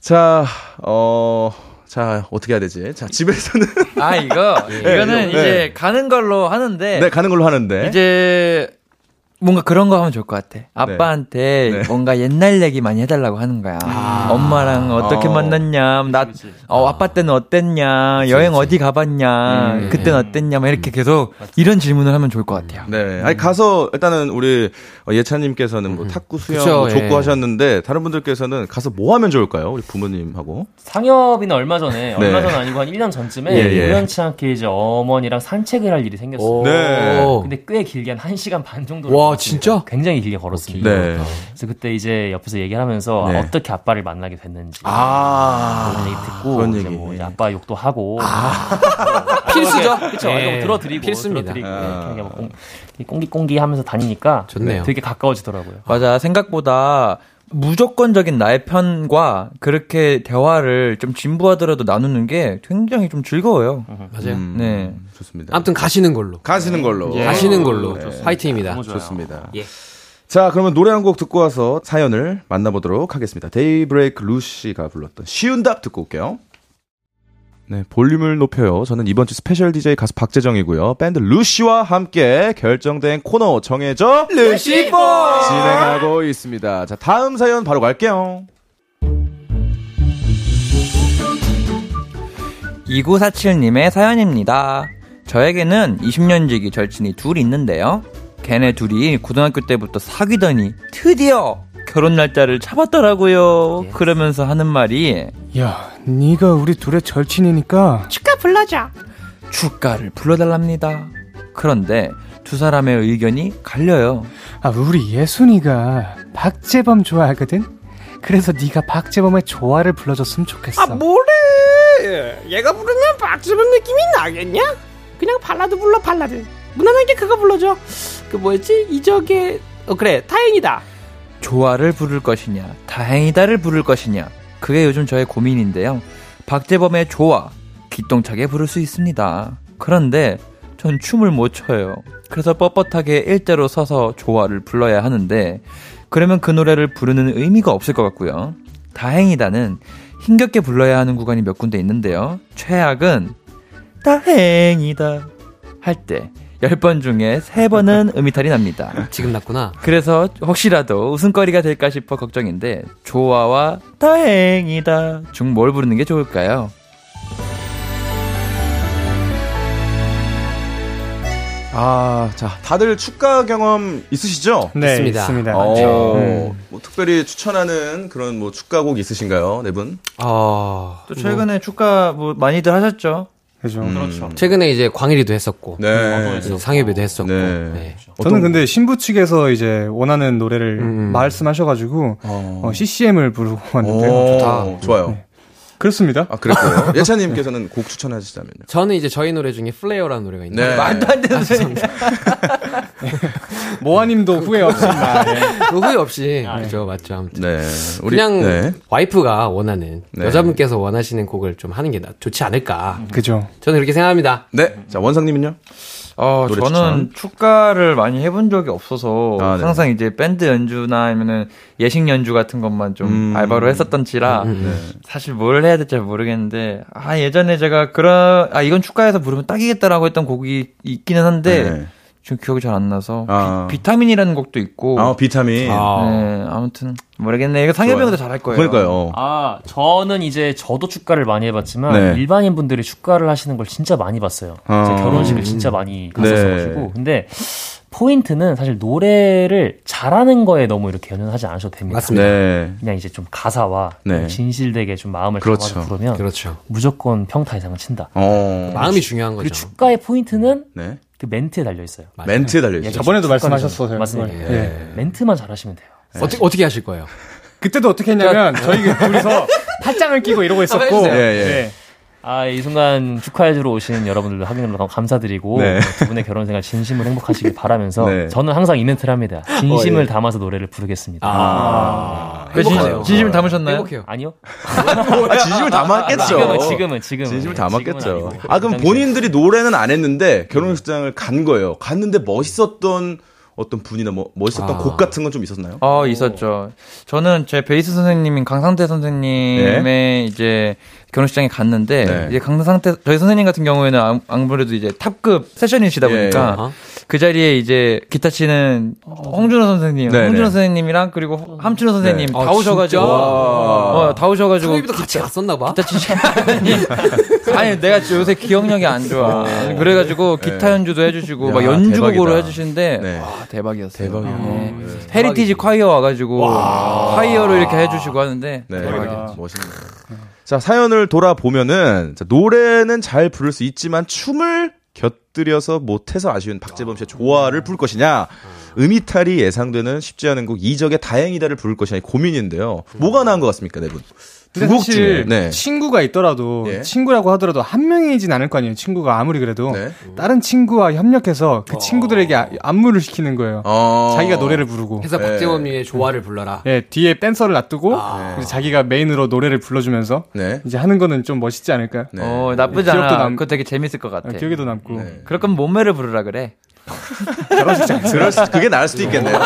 자, 어, 자 어떻게 해야 되지? 자 집에서는 아 이거 *laughs* 이거는 네. 이제 가는 걸로 하는데 네 가는 걸로 하는데 이제 뭔가 그런 거 하면 좋을 것 같아. 아빠한테 네. 뭔가 옛날 얘기 많이 해달라고 하는 거야. 엄마랑 어떻게 어. 만났냐, 나, 어, 아빠 때는 어땠냐, 여행 어디 가봤냐, 음. 그때는 어땠냐, 막 이렇게 계속 이런 질문을 하면 좋을 것 같아요. 네. 아니, 가서, 일단은 우리 어, 예찬님께서는 뭐 탁구, 수영, 그쵸, 뭐 족구 예. 하셨는데, 다른 분들께서는 가서 뭐 하면 좋을까요? 우리 부모님하고. 상엽이는 얼마 전에 네. 얼마 전 아니고 한 1년 전쯤에 예, 예. 우연치 않게 이제 어머니랑 산책을 할 일이 생겼어요. 네. 오. 근데 꽤 길게 한 1시간 반 정도 와, 진짜? 굉장히 길게 걸었습니다. 네. 그래서 그때 이제 옆에서 얘기하면서 네. 어떻게 아빠를 만나게 됐는지 아. 그런 얘기 듣고 그런 이제 얘기. 뭐 이제 아빠 욕도 하고 *laughs* 필수죠. 그렇죠. 예. 좀 들어드리고 필수입니다. 들어드리고 아. 이렇게 뭐 꽁- 꽁기꽁기 하면서 다니니까 좋네요. 되게 가까워지더라고요. 맞아. 생각보다 무조건적인 나의 편과 그렇게 대화를 좀 진부하더라도 나누는 게 굉장히 좀 즐거워요. 맞아요. 음, 네. 좋습니다. 아무튼 가시는 걸로. 가시는 걸로. 예. 가시는 걸로. 네. 화이팅입니다. 좋아요. 좋습니다. 예. 자, 그러면 노래 한 곡 듣고 와서 사연을 만나보도록 하겠습니다. 데이브레이크 루시가 불렀던 쉬운 답 듣고 올게요. 네, 볼륨을 높여요. 저는 이번 주 스페셜 DJ 가수 박재정이고요. 밴드 루시와 함께 결정 대행 코너 정해줘 루시퍼 진행하고 있습니다. 자, 다음 사연 바로 갈게요. 2947님의 사연입니다. 저에게는 20년 지기 절친이 둘 있는데요. 걔네 둘이 고등학교 때부터 사귀더니 드디어 결혼 날짜를 잡았더라고요. 그러면서 하는 말이 야, 네가 우리 둘의 절친이니까 축가 불러줘. 축가를 불러달랍니다. 그런데 두 사람의 의견이 갈려요. 아, 우리 예순이가 박재범 좋아하거든. 그래서 네가 박재범의 좋아를 불러줬으면 좋겠어. 아 뭐래? 얘가 부르면 박수분 느낌이 나겠냐? 그냥 발라드 불러 발라드. 무난하게 그거 불러줘. 그 뭐였지? 이적의 어 그래 다행이다. 좋아를 부를 것이냐, 다행이다를 부를 것이냐. 그게 요즘 저의 고민인데요. 박재범의 좋아, 기똥차게 부를 수 있습니다. 그런데 전 춤을 못 춰요. 그래서 뻣뻣하게 일자로 서서 좋아를 불러야 하는데, 그러면 그 노래를 부르는 의미가 없을 것 같고요. 다행이다는 힘겹게 불러야 하는 구간이 몇 군데 있는데요. 최악은 다행이다 할 때 10번 중에 3번은 *laughs* 음이탈이 납니다. 지금 났구나. 그래서 혹시라도 웃음거리가 될까 싶어 걱정인데 좋아와 다행이다 중 뭘 부르는 게 좋을까요? 아, 자, 다들 축가 경험 있으시죠? 네, 있습니다. 있습니다. 어, 뭐 특별히 추천하는 그런 뭐 축가곡 있으신가요, 네 분? 어, 또 최근에 축가 뭐 많이들 하셨죠? 그죠. 그렇죠. 최근에 이제 광일이도 했었고. 네. 이제 상엽이도 했었고. 네. 네. 저는 근데 신부 측에서 이제 원하는 노래를 음. 말씀하셔가지고 어. 어, CCM을 부르고 왔는데요. 오, 좋다. 좋아요. 네. 그렇습니다. 아, 그랬고요. *laughs* 예찬님께서는 곡 추천하시자면요. 저는 이제 저희 노래 중에 플레어라는 노래가 있는데. 네. 말도 안 되는 소리. *laughs* 모아님도 후회 없습니다. 예. 그 후회 없이. 그죠, 맞죠. 아무튼. 네. 우리, 그냥 네. 와이프가 원하는 네. 여자분께서 원하시는 곡을 좀 하는 게 나- 좋지 않을까. 그죠. 저는 그렇게 생각합니다. 네. 자, 원상님은요? 어, 저는 축가를 많이 해본 적이 없어서 아, 네. 항상 이제 밴드 연주나 아니면은 예식 연주 같은 것만 좀 음. 알바로 했었던지라 네. 사실 뭘 해야 될지 잘 모르겠는데 아 예전에 제가 그런 아 이건 축가에서 부르면 딱이겠다라고 했던 곡이 있기는 한데 네. 지금 기억이 잘 안 나서 아. 비, 타민이라는 곡도 있고 아, 비타민. 아. 네 아무튼 모르겠네 이거. 형도 잘할 거예요. 그러니까요. 아, 저는 이제 저도 축가를 많이 해봤지만 네. 일반인 분들이 축가를 하시는 걸 진짜 많이 봤어요. 아. 제 결혼식을 진짜 많이 네. 갔었어가지고. 근데 포인트는 사실 노래를 잘하는 거에 너무 이렇게 연연하지 않으셔도 됩니다. 맞습니다. 네. 그냥 이제 좀 가사와 네. 진실되게 좀 마음을 그렇죠. 담아서 부르면 그렇죠. 무조건 평타 이상은 친다. 어. 마음이 중요한 그리고 거죠. 축가의 포인트는 네. 그 멘트에 달려 있어요. 멘트에 달려 있어요. 저번에도 축가는 말씀하셨어요. 맞습니다. 그걸. 예. 멘트만 잘하시면 돼요. 어떻게, 어떻게 하실 거예요? 그때도 어떻게 했냐면 저희 둘이서 팔짱을 끼고 이러고 있었고 예, 예. 네. 아, 이 순간 축하해주러 오신 여러분들도 확인으로 너무 감사드리고 네. 두 분의 결혼 생활 진심으로 행복하시길 바라면서 네. 저는 항상 이멘트를 합니다. 진심을 어, 예. 담아서 노래를 부르겠습니다. 아, 그 진- 행복하네요. 진 심을 담으셨나요? 행복해요. 아니요? 아, 진심을 담았겠죠. 지금은 지금은 지금은 진심을 담았겠죠. 아, 그럼. 본인들이 노래는 안 했는데 결혼식장을 간 거예요. 갔는데 멋있었던 어떤 분이나 뭐 멋있었던 아. 곡 같은 건 좀 있었나요? 어, 있었죠. 저는 제 베이스 선생님인 강상태 선생님의 이제 결혼식장에 갔는데 네. 이제 강상태 저희 선생님 같은 경우에는 아- 아무래도 이제 탑급 세션이시다 예. 보니까 어허. 그 자리에 이제 기타 치는 홍준호 선생님, 네, 홍준호 네. 선생님이랑 그리고 함준호 선생님 네. 다 아, 오셔가지고? 어, 다 오셔가지고 성엽이도 같이 갔었나 봐. 기타 치시 아니 내가 요새 기억력이 안 좋아. 그래가지고 기타 연주도 해주시고 야, 막 연주곡으로 대박이다. 해주시는데 네. 와 대박이었어요. 대박이에요. 네. 헤리티지 콰이어 와가지고 choir로 이렇게 해주시고 하는데 네. 대박이었죠. 멋있네요. 자, 사연을 돌아보면은, 자, 노래는 잘 부를 수 있지만 춤을 곁들여서 못해서 아쉬운 박재범 씨의 좋아를 부를 것이냐, 음이탈이 예상되는 쉽지 않은 곡 이적의 다행이다를 부를 것이냐 고민인데요. 뭐가 나은 것 같습니까, 네 분? 두 근데 곡 중에. 사실 네. 친구가 있더라도 예. 친구라고 하더라도 한 명이진 않을 거 아니에요. 친구가 아무리 그래도 네. 다른 친구와 협력해서 그 친구들에게 아- 안무를 시키는 거예요. 어. 자기가 노래를 부르고 해서 네. 박재범님의 조화를 불러라. 예, 뒤에 댄서를 놔두고 아. 자기가 메인으로 노래를 불러주면서 네. 이제 하는 거는 좀 멋있지 않을까요? 네. 어 나쁘지 기억도 않아. 남- 그거 되게 재밌을 것 같아. 아, 기억에도 남고 네. 그럴 거면 몸매를 부르라 그래. *laughs* 그럴 수, 그게 나을 수도 있겠네요.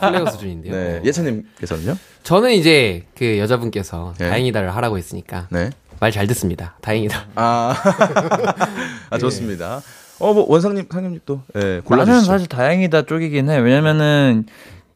플레이어 수준인데요. 네. 네. 예찬님께서는요? 저는 이제 그 여자분께서 네. 다행이다를 하라고 했으니까 네. 말 잘 듣습니다. 다행이다. 아, *laughs* 아 좋습니다. 어, 뭐, 원상님, 상님님 또, 예, 나는 골라주시죠. 사실 다행이다 쪽이긴 해. 왜냐면은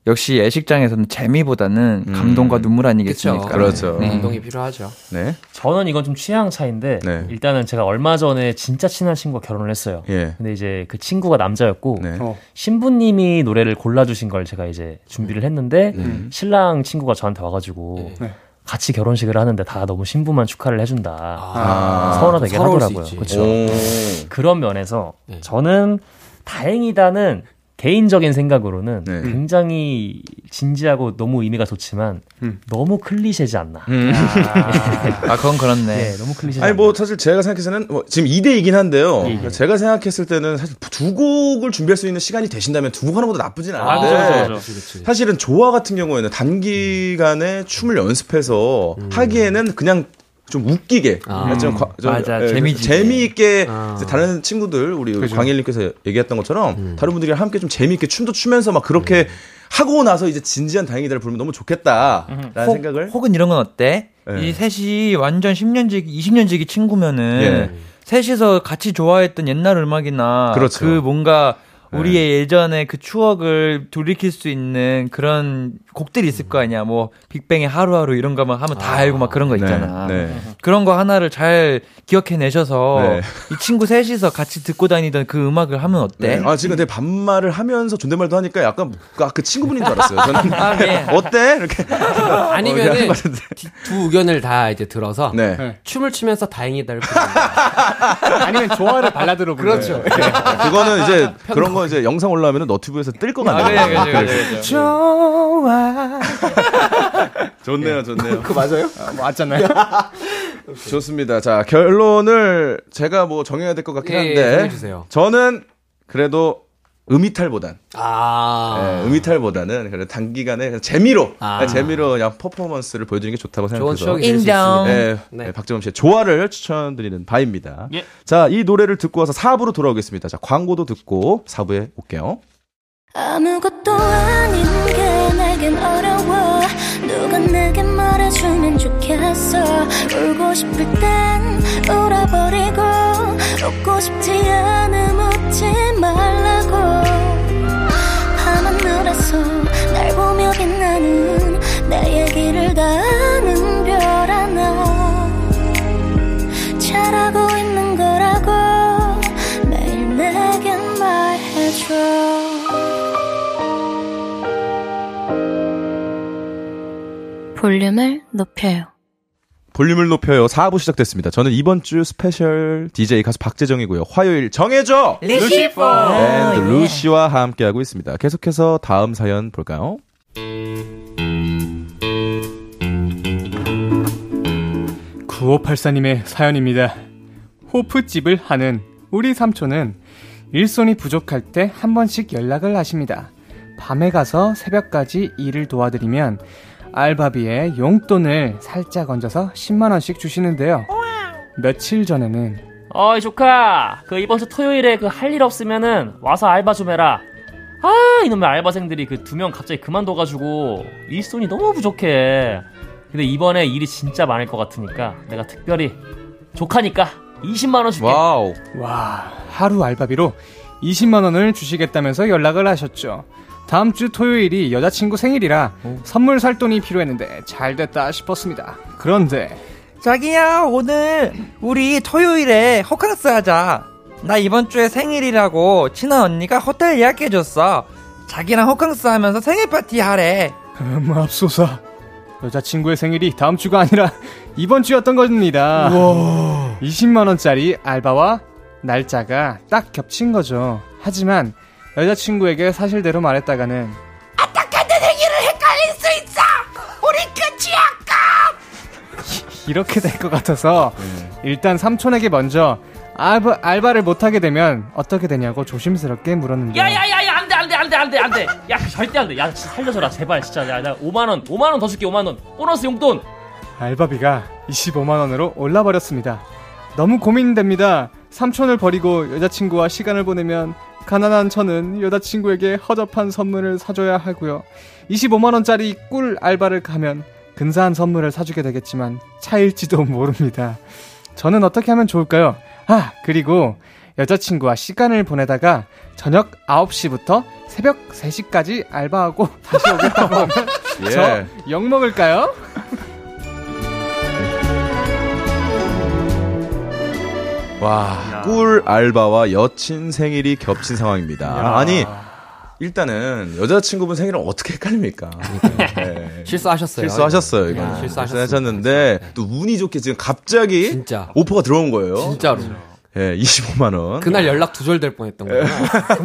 역시 예식장에서는 재미보다는 음. 감동과 눈물 아니겠습니까? 그쵸. 그렇죠. 네. 운동이 필요하죠. 네. 저는 이건 좀 취향 차인데 네. 일단은 제가 얼마 전에 진짜 친한 친구가 결혼을 했어요. 예. 근데 이제 그 친구가 남자였고 네. 어. 신부님이 노래를 골라주신 걸 제가 이제 준비를 했는데 음. 신랑 친구가 저한테 와가지고 네. 같이 결혼식을 하는데 다 너무 신부만 축하를 해준다. 아. 서운하다 얘기를 서러울 수 하더라고요. 있지. 그렇죠. 오. 그런 면에서 네. 저는 다행이다는 개인적인 생각으로는 네. 굉장히 진지하고 너무 의미가 좋지만 음. 너무 클리셰지 않나. 음. 아 그건 그렇네. 네, 너무 클리셰지 아니 않나. 뭐 사실 제가 생각해서는 뭐 지금 2대2긴 한데요. 예, 예. 제가 생각했을 때는 사실 두 곡을 준비할 수 있는 시간이 되신다면 두 곡 하는 것도 나쁘진 아, 않은데. 그치, 그치. 사실은 조화 같은 경우에는 단기간에 춤을 연습해서 하기에는 그냥 좀 웃기게 아. 좀 과- 좀, 맞아, 예, 재미지게. 재미있게 아. 이제 다른 친구들 우리 그죠. 광일님께서 얘기했던 것처럼 음. 다른 분들이랑 함께 좀 재미있게 춤도 추면서 막 그렇게 하고 나서 이제 진지한 다행이다를 부르면 너무 좋겠다라는 혹- 생각을 혹은 이런 건 어때? 네. 이 셋이 완전 10년지기, 20년지기 친구면은 예. 셋이서 같이 좋아했던 옛날 음악이나 그렇죠. 그 뭔가 네. 우리의 예전에 그 추억을 돌이킬 수 있는 그런 곡들이 있을 거 아니야. 뭐 빅뱅의 하루하루 이런 거만 하면 다 알고 막 그런 거 있잖아. 네, 네. 그런 거 하나를 잘 기억해 내셔서 네. 이 친구 셋이서 같이 듣고 다니던 그 음악을 하면 어때? 네. 아, 지금 내 반말을 하면서 존댓말도 하니까 약간 그, 아, 그 친구분인 줄 알았어요. 저는 아, 네. *laughs* 어때? 이렇게. *laughs* 아니면은 어, 두 의견을 다 이제 들어서 네. 네. 춤을 추면서 다행이다를 부르는 *laughs* 아니면 조화를 발라드로 부르는 그렇죠. 그거는 이제 그런 거 이제 영상 올라오면 너튜브에서 뜰것 아, 같네요. 그래, 그래, 그래, 그래. 좋아 *laughs* 좋네요, 좋네요. 그 맞아요? 아, 맞잖아요. *laughs* 좋습니다. 자, 결론을 제가 뭐 정해야 될 것 같긴 예, 예, 한데. 정해주세요. 저는 그래도 음이탈보단, 아. 예, 음이탈보다는 그래 단기간에 그냥 재미로, 아. 예, 재미로 그냥 퍼포먼스를 보여주는 게 좋다고 좋은 생각해서. 추억이 될수 인정. 있습니다. 예, 네. 예, 박재범 씨의 조화를 추천드리는 바입니다. 예. 자, 이 노래를 듣고 와서 4부로 돌아오겠습니다. 자, 광고도 듣고 4부에 올게요. 아무것도 아닌 게 내겐 어려워 누가 내게 말해주면 좋겠어 울고 싶을 땐 울어버리고 웃고 싶지 않음 볼륨을 높여요. 볼륨을 높여요. 4부 시작됐습니다. 저는 이번 주 스페셜 DJ 가수 박재정이고요. 화요일 정해줘! 루시퍼! 밴드 루시와 함께하고 있습니다. 계속해서 다음 사연 볼까요? 9584님의 사연입니다. 호프집을 하는 우리 삼촌은 일손이 부족할 때 한 번씩 연락을 하십니다. 밤에 가서 새벽까지 일을 도와드리면 알바비에 용돈을 살짝 얹어서 10만원씩 주시는데요. 며칠 전에는 어이 조카 그 이번 주 토요일에 그 할 일 없으면은 와서 알바 좀 해라 아 이놈의 알바생들이 그 두 명 갑자기 그만둬가지고 일손이 너무 부족해 근데 이번에 일이 진짜 많을 것 같으니까 내가 특별히 조카니까 20만원 줄게 와우. 와, 하루 알바비로 20만 원을 주시겠다면서 연락을 하셨죠. 다음 주 토요일이 여자친구 생일이라 선물 살 돈이 필요했는데 잘 됐다 싶었습니다. 그런데 자기야, 오늘 우리 토요일에 호캉스 하자. 나 이번 주에 생일이라고 친한 언니가 호텔 예약해줬어. 자기랑 호캉스 하면서 생일 파티 하래. 음, 앞소사 여자친구의 생일이 다음 주가 아니라 *laughs* 이번 주였던 겁니다. 20만 원짜리 알바와 날짜가 딱 겹친 거죠. 하지만 여자친구에게 사실대로 말했다가는 *laughs* 이렇게 될 것 같아서 일단 삼촌에게 먼저 알바, 알바를 못하게 되면 어떻게 되냐고 조심스럽게 물었는데 야야야야 안돼 안돼 안돼 안돼 안돼. 야 절대 안돼. 야 진짜 살려줘라 제발 진짜. 야나 5만원 5만원 더 줄게 5만원. 보너스 용돈. 알바비가 25만 원으로 올라버렸습니다. 너무 고민됩니다. 삼촌을 버리고 여자친구와 시간을 보내면 가난한 저는 여자친구에게 허접한 선물을 사줘야 하고요. 25만 원짜리 꿀 알바를 가면 근사한 선물을 사주게 되겠지만 차일지도 *laughs* 모릅니다. 저는 어떻게 하면 좋을까요? 아, 그리고 여자친구와 시간을 보내다가 저녁 9시부터 새벽 3시까지 알바하고 *laughs* 다시 오겠다고 하면 *laughs* 예. 저 욕먹을까요? 와, 꿀 알바와 여친 생일이 겹친 상황입니다. 아니, 일단은 여자친구분 생일은 어떻게 헷갈립니까? *laughs* 네. 실수하셨어요. 실수하셨어요, 이거. 야. 실수하셨는데, 또 운이 좋게 지금 갑자기 진짜. 오퍼가 들어온 거예요. 진짜로. 예, *laughs* 25만 원. 그날 연락 두절될 뻔했던 거야.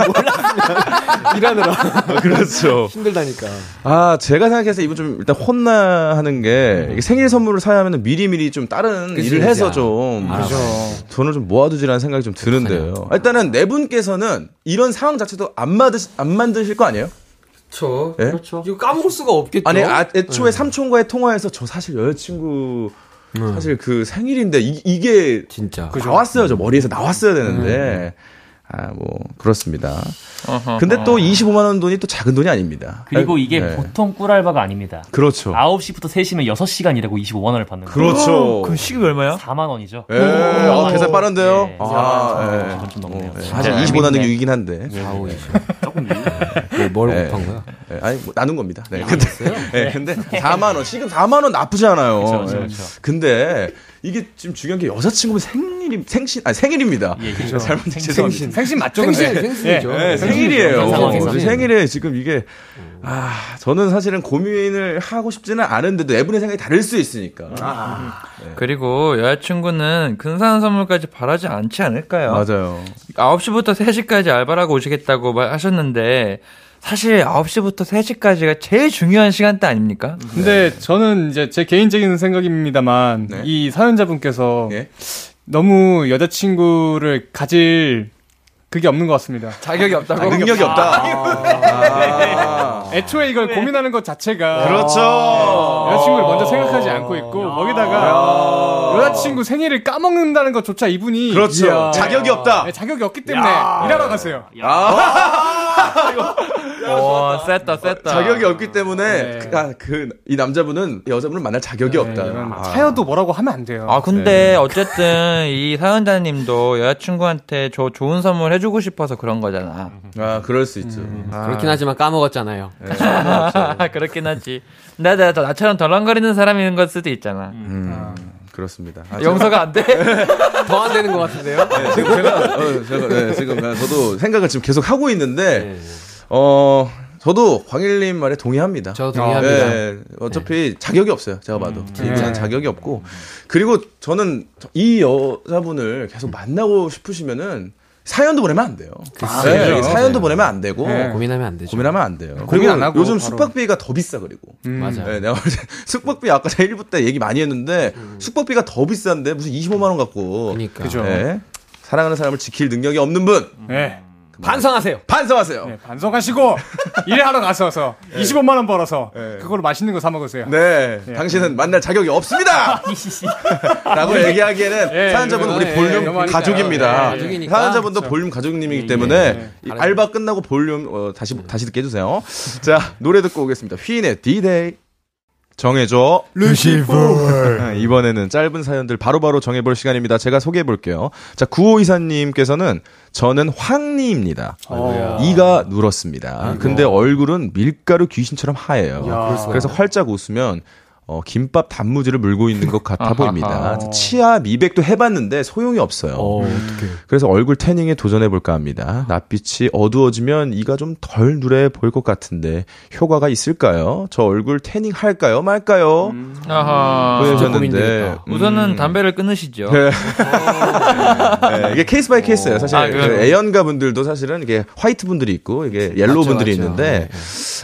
몰랐으면 일하느라 그렇죠. 힘들다니까. 아, 제가 생각해서 이분 좀 일단 혼나하는 게, 이게 생일 선물을 사야 하면 미리 미리 좀 다른 그치, 일을 그치. 해서 좀. 아, 그죠. 돈을 좀 모아두지라는 생각이 좀 드는데요. 일단은 네 분께서는 이런 상황 자체도 안 만드시, 안 만드실 거 아니에요? 그렇죠. 예? 그렇죠 이거 까먹을 수가 없겠죠. 아니, 아, 애초에 네. 삼촌과의 통화에서 저 사실 여자친구 음. 사실 그 생일인데 이, 게 진짜. 나왔어요. 저 머리에서 나왔어야 되는데. 아, 뭐, 그렇습니다. 어허. 근데 또 25만 원 돈이 또 작은 돈이 아닙니다. 그리고 이게 네. 보통 꿀알바가 아닙니다 그렇죠. 9시부터 3시면 6시간 일하고 25만원을 받는 거예요 그렇죠. 그 시급이 얼마야? 4만 원이죠. 예, 아, 계산 빠른데요? 네, 아, 예. 좀, 좀 넘네요. 어, 예. 사실 25 나는 게 유이긴 한데. 아우, 조금 뭘 예. 못한 거야? 예, 아니, 뭐, 나눈 겁니다. 네. 근데, 예, 근데 4만원, 시급 4만원 나쁘지 않아요. 예. 그쵸. 근데, 이게 지금 중요한 게 여자친구분 생일이, 생신, 아니, 생일입니다. 예, 그렇죠. 잘못 생신. 죄송합니다. 생신 맞죠, 생신, 근데? 생신이죠. 네, 예, 생일이에요. 생신, 생신. 어, 생일에 지금 이게 아 저는 사실은 고민을 하고 싶지는 않은데도 네 분의 생각이 다를 수 있으니까. 아, 그리고 여자친구는 근사한 선물까지 바라지 않지 않을까요? 맞아요. 9시부터 3시까지 알바라고 오시겠다고 말 하셨는데 사실 9시부터 3시까지가 제일 중요한 시간대 아닙니까? 근데 저는 이제 제 개인적인 생각입니다만 네. 이 사연자분께서 예. 너무 여자친구를 가질 그게 없는 것 같습니다. 자격이 없다고. 아, 능력이 없다. 아. 애초에 이걸 고민하는 것 자체가 그렇죠. 여자친구를 먼저 생각하지 않고 있고 거기다가 여자친구 생일을 까먹는다는 것조차 이분이 그렇죠. 이야. 자격이 없다. 네, 자격이 없기 때문에 일하러 가세요. *laughs* 와, 셌다, 셌다. 자격이 없기 때문에 네. 그, 아, 그, 이 남자분은 이 여자분을 만날 자격이 없다. 네, 이건 아. 차여도 뭐라고 하면 안 돼요. 아, 근데 어쨌든 이 사연자님도 여자친구한테 저 좋은 선물 해주고 싶어서 그런 거잖아. 아, 그럴 수 있죠. 아. 그렇긴 하지만 까먹었잖아요. 그렇긴 하지. 나, 나, 나처럼 덜렁거리는 사람인 걸 수도 있잖아. 음, 그렇습니다. 아, 용서가 안 돼? *laughs* 더 안 되는 것 같은데요? 네, 지금 제가, 어, 제가, 네, 지금 저도 생각을 지금 계속 하고 있는데, 네. 어, 저도 광일님 말에 동의합니다. 저도 동의합니다. 네, 어차피 자격이 없어요. 제가 봐도. 네. 진짜 자격이 없고. 그리고 저는 이 여자분을 계속 만나고 싶으시면은 사연도 보내면 안 돼요. 글쎄요. 네, 그죠. 사연도 보내면 안 되고 네. 고민하면 안 되죠. 고민하면 안 돼요. 고민 그리고 안 하고 요즘 바로. 숙박비가 더 비싸 그리고. 맞아요. 네, 내가 볼 *laughs* 때 숙박비 아까 제가 1부 때 얘기 많이 했는데 숙박비가 더 비싼데 무슨 25만 원 갖고 그러니까. 그죠. 네. 사랑하는 사람을 지킬 능력이 없는 분 네. 반성하세요. 반성하세요. 네, 반성하시고 *laughs* 일하러 가셔서 25만 원 벌어서 그걸로 맛있는 거 사 먹으세요. 네, 당신은 만날 자격이 없습니다. *laughs* 라고 얘기하기에는 예, 사연자분은 우리 예, 볼륨. 가족입니다. 사연자분도 볼륨 가족님이기 때문에 이 알바 끝나고 볼륨 어, 다시 다시 듣게 해주세요. 자 노래 듣고 오겠습니다. 휘인의 D-Day. 정해줘. 루시퍼. 이번에는 짧은 사연들 바로바로 정해볼 시간입니다. 제가 소개해볼게요. 자, 9524님께서는 저는 황리입니다. 어. 이가 누렇습니다. 근데 얼굴은 밀가루 귀신처럼 하얘요. 야. 그래서 활짝 웃으면 어, 김밥 단무지를 물고 있는 것 같아. 보입니다. 치아 미백도 해봤는데 소용이 없어요. 그래서 얼굴 태닝에 도전해볼까 합니다. 낯빛이 어두워지면 이가 좀 덜 누래 보일 것 같은데 효과가 있을까요? 저 얼굴 태닝 할까요? 말까요? 아하. 보내주셨는데 고민되겠다. 음. 우선은 담배를 끊으시죠. 네. *laughs* 네, 이게 case by case예요. 사실 아, 그? 애연가 분들도 사실은 이게 white 분들이 있고 이게 yellow 맞죠, 분들이 맞죠. 있는데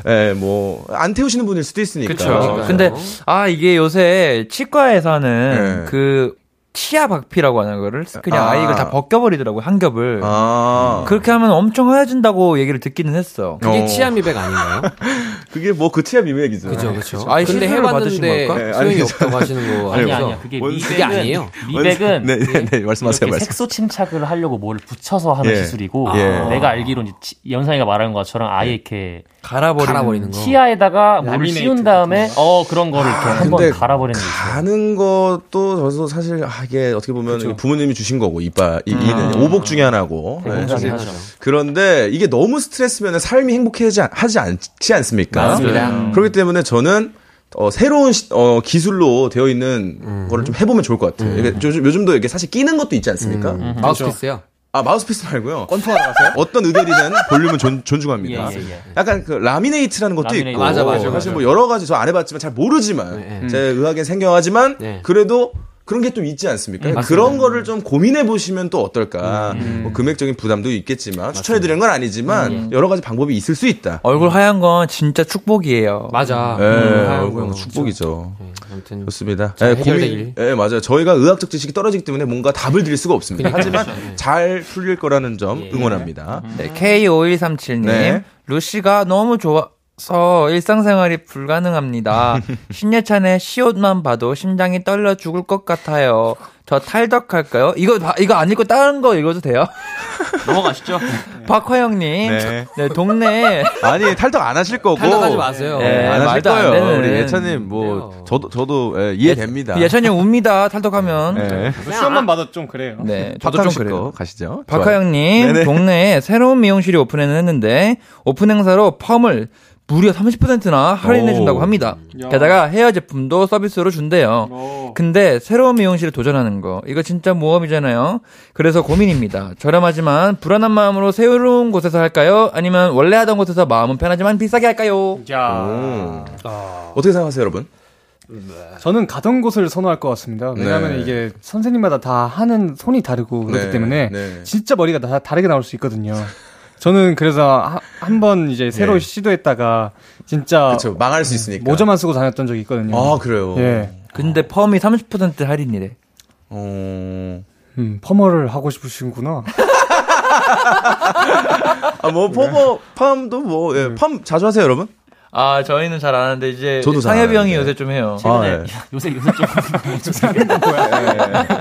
예, 뭐안 태우시는 분일 수도 있으니까. 그쵸. 근데, 아, 이게 요새 치과에서는 네. 그, 치아 박피라고 하는 거를 그냥 아. 아. 이걸 다 벗겨버리더라고, 한 겹을. 아. 그렇게 하면 엄청 하얘진다고 얘기를 듣기는 했어. 그게 어. 치아 미백 아닌가요? *laughs* 그게 뭐 그 치아 미백이죠. 그죠, 그죠. 아니, 근데 받으신 해봤는데? 네, 소용이 아니, 없다고 하시는 거 아니? 아니야 그게 뭔- 미백은 그게 아니에요. *laughs* 미백은 네, 네, 네, 말씀하세요, 말씀. 색소 침착을 하려고 뭘 붙여서 하는 예. 기술이고 예. 내가 알기로는 연상이가 말하는 것처럼 아예 이렇게 갈아버리는. 갈아버리는 거. 치아에다가 물을 씌운 다음에 어 그런 거를 이렇게 한번 근데 갈아버리는. 가는 것도 저도 사실 아, 이게 어떻게 보면 부모님이 주신 거고 이빨 이, 이는 오복 중에 하나고 네. 그런데 이게 너무 스트레스면 삶이 행복하지 않- 하지 않지 않습니까? 맞습니다. 그렇기 때문에 저는 어, 새로운 시- 어, 기술로 되어 있는 거를 좀 해보면 좋을 것 같아요. 이게 요즘, 요즘도 이게 사실 끼는 것도 있지 않습니까? 마우스피스요. 아 마우스피스 말고요. 권투하러 가세요? 어떤 의대리든 볼륨은 존, 존중합니다. 예, 예, 예. 약간 그 라미네이트라는 것도 라미네이트. 있고 맞아, 맞아, 사실 맞아. 뭐 여러 가지 저 안 해봤지만 잘 모르지만 네, 제 의학엔 생경하지만 네. 그래도 그런 게 좀 있지 않습니까? 그런 거를 좀 고민해 보시면 또 어떨까? 뭐 금액적인 부담도 있겠지만 추천해 드리는 건 아니지만 여러 가지 방법이 있을 수 있다. 얼굴 하얀 건 진짜 축복이에요. 맞아. 예, 음, 얼굴 아이고, 축복이죠. 네, 아무튼 좋습니다. 잘 예, 해결되길. 예, 맞아요. 저희가 의학적 지식이 떨어지기 때문에 뭔가 답을 드릴 수가 없습니다. 하지만 네. 잘 풀릴 거라는 점 응원합니다. 네, K5137님. 네. 루시가 너무 좋아 서 일상생활이 불가능합니다. *laughs* 신예찬의 시옷만 봐도 심장이 떨려 죽을 것 같아요. 저 탈덕할까요? 이거, 봐- 이거 안 읽고 다른 거 읽어도 돼요? *laughs* 넘어가시죠. *laughs* 박화영님. 네. 네. 동네. 아니 탈덕 안 하실 거고 탈덕하지 마세요. 예, 안 하실 안 거예요. 되는. 우리 예찬님 뭐 그래요. 저도 저도 예, 이해됩니다. 예찬이 형 웁니다. 탈덕하면. 네. 시험만 봐도 좀 그래요. 네. 저도 박항 좀씨 그래요. 거 가시죠. 박하영님, 네네. 동네에 새로운 미용실이 오픈을 했는데, 오픈 행사로 펌을 무려 30%나 할인해 준다고 오. 합니다. 야. 게다가 헤어 제품도 서비스로 준대요. 오. 근데 새로운 미용실에 도전하는 거, 이거 진짜 모험이잖아요. 그래서 고민입니다. 저렴하지만 불안한 마음으로 새로운 곳에서 할까요? 아니면 원래 하던 곳에서 마음은 편하지만 비싸게 할까요? 야, 오. 어떻게 생각하세요, 여러분? 저는 가던 곳을 선호할 것 같습니다. 왜냐하면 네. 이게 선생님마다 다 하는 손이 다르고 그렇기 네, 때문에 네. 진짜 머리가 다 다르게 나올 수 있거든요. 저는 그래서 한 번 이제 새로 예. 시도했다가 진짜 그렇죠. 망할 수 있으니까. 모자만 쓰고 다녔던 적이 있거든요. 아 그래요. 예. 근데 펌이 30% 할인이래. 어. 음, 퍼머를 하고 싶으신구나. 아 뭐 포버 팜도 뭐 예, 팜 자주 하세요, 여러분? 아, 저희는 잘 안 하는데, 이제. 저도 잘 상엽이 형이. 요새 좀 해요. 아, 예. *laughs* 요새 요새 좀 *laughs* *laughs*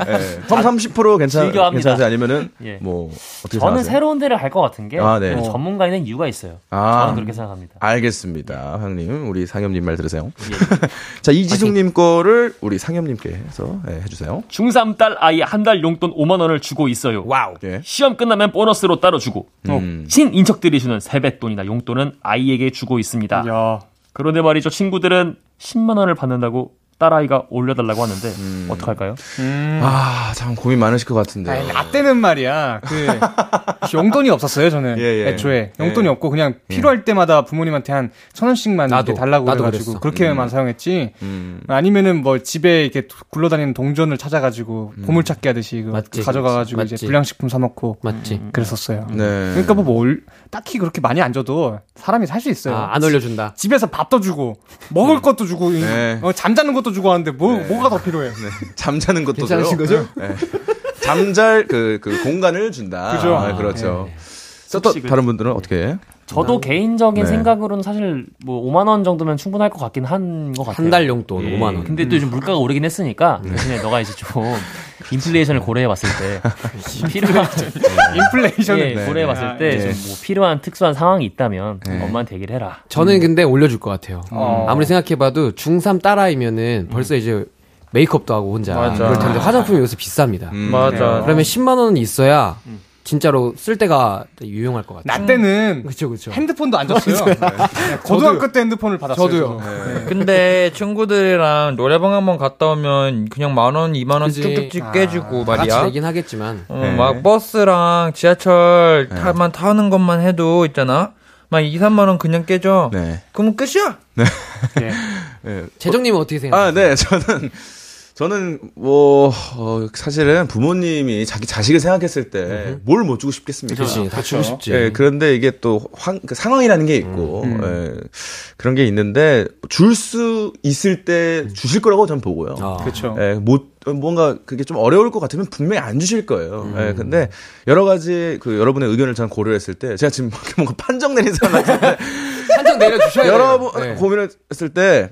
예. 펌30% 괜찮 즐겨합니다. 괜찮으세요? 아니면은 예. 뭐 어떻게 저는 생각하세요? 새로운 데를 갈 것 같은 게 아, 네. 그 전문가에는 이유가 있어요. 아. 저는 그렇게 생각합니다. 알겠습니다, 형님. 우리 상엽님 말 들으세요. 예. 자 이지숙님 거를 우리 상엽님께서 예, 해주세요. 중3 딸 아이 한 달 용돈 5만 원을 주고 있어요. 와우. 예. 시험 끝나면 보너스로 따로 주고 음. 친인척들이 주는 세뱃돈이나 용돈은 아이에게 주고 있습니다. 야, 그런데 말이죠. 친구들은 10만 원을 받는다고 딸아이가 올려달라고 하는데 음. 어떡할까요? 아, 참 고민 많으실 것 같은데. 아니, 나 때는 말이야. 그 *laughs* 용돈이 없었어요. 저는 예, 예. 애초에 용돈이 예. 없고 그냥 필요할 때마다 부모님한테 한 천 원씩만 나도, 달라고 나도 그래가지고 그랬어. 그렇게만 사용했지. 음. 아니면은 뭐 집에 이렇게 굴러다니는 동전을 찾아가지고 음. 보물찾기 하듯이 그 맞지. 가져가가지고 이제 맞지. 불량식품 사 먹고 맞지. 그랬었어요. 네. 그러니까 뭐 올- 딱히 그렇게 많이 안 줘도 사람이 살 수 있어요. 아, 안 올려준다. 집에서 밥도 주고 먹을 것도 주고 네. 어, 잠자는 것도 주고 하는데 뭐 뭐가 더 필요해? 잠자는 것도 괜찮으신 줘요? 거죠? 네. 잠잘 그, 그 공간을 준다. 그죠. 아, 그렇죠. 또 다른 분들은 어떻게 해? 저도 개인적인 네. 생각으로는 사실 뭐 5만 원 정도면 충분할 것 같긴 한 것 같아요. 한 달 용돈 예. 5만 원. 근데 또 요즘 물가가 오르긴 했으니까 대신에 너가 이제 좀 *laughs* 인플레이션을 고려해봤을 때 *laughs* 필요한 *laughs* 인플레이션을 예, 네. 고려해봤을 아, 때 네. 좀뭐 필요한 특수한 상황이 있다면 네. 엄마한테 얘기를 해라. 저는 근데 올려줄 것 같아요. 어. 아무리 생각해봐도 중3 딸아이면은 벌써 이제 메이크업도 하고 혼자. 맞아. 그럴 텐데 화장품이 요새 비쌉니다. 음. 맞아. 그러면 10만 원은 있어야 진짜로 쓸 때가 유용할 것 같아요. 나 때는 그쵸, 그쵸. 핸드폰도 안 줬어요. 네. 고등학교 때 핸드폰을 받았어요. 저도요. 저도. 근데 친구들이랑 노래방 한번 갔다 오면 그냥 만 원, 이만 원. 쭉쭉쭉 아, 깨주고 다 같이 말이야. 내긴 하겠지만. 어, 네. 막 버스랑 지하철 타만 타는 것만 해도 있잖아. 막 2, 3만 원 그냥 깨져. 네. 그러면 끝이야. *laughs* 네. 재정님은 어떻게 생각하세요? 아, 네. 저는 저는 뭐 어, 사실은 부모님이 자기 자식을 생각했을 때 뭘 못 주고 싶겠습니까? 그렇지, 다 주고 싶지. 예, 그런데 이게 또 황, 그 상황이라는 게 있고 예, 그런 게 있는데 줄 수 있을 때 주실 거라고 저는 보고요. 아. 그렇죠. 예, 못 뭔가 그게 좀 어려울 것 같으면 분명히 안 주실 거예요. 예, 근데 여러 가지 그 여러분의 의견을 저는 고려했을 때 제가 지금 *laughs* 뭔가 판정 내린 사람 같은데 *laughs* 한정 내려 주셔야 돼요. 여러 번 네. 고민을 했을 때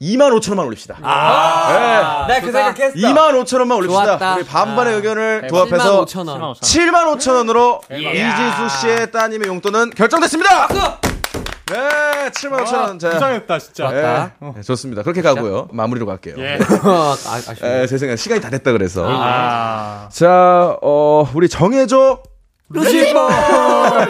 2만 5천 원만 올립시다. 나그 생각했어. 2만 5천 원만 올립시다. 좋았다. 우리 반반의 의견을 7만 도합해서 5천 원. 7만 5천 원으로 이진수 씨의 따님의 용돈은 결정됐습니다. 네, 7만 5천 원. 자, 부장했다 진짜. 예, 네, 좋습니다. 그렇게 가고요. 마무리로 갈게요. *laughs* 아, 아쉽네. 에, 제 생각 시간이 다 됐다 그래서. 아. 자, 어, 우리 정해줘. 루시퍼!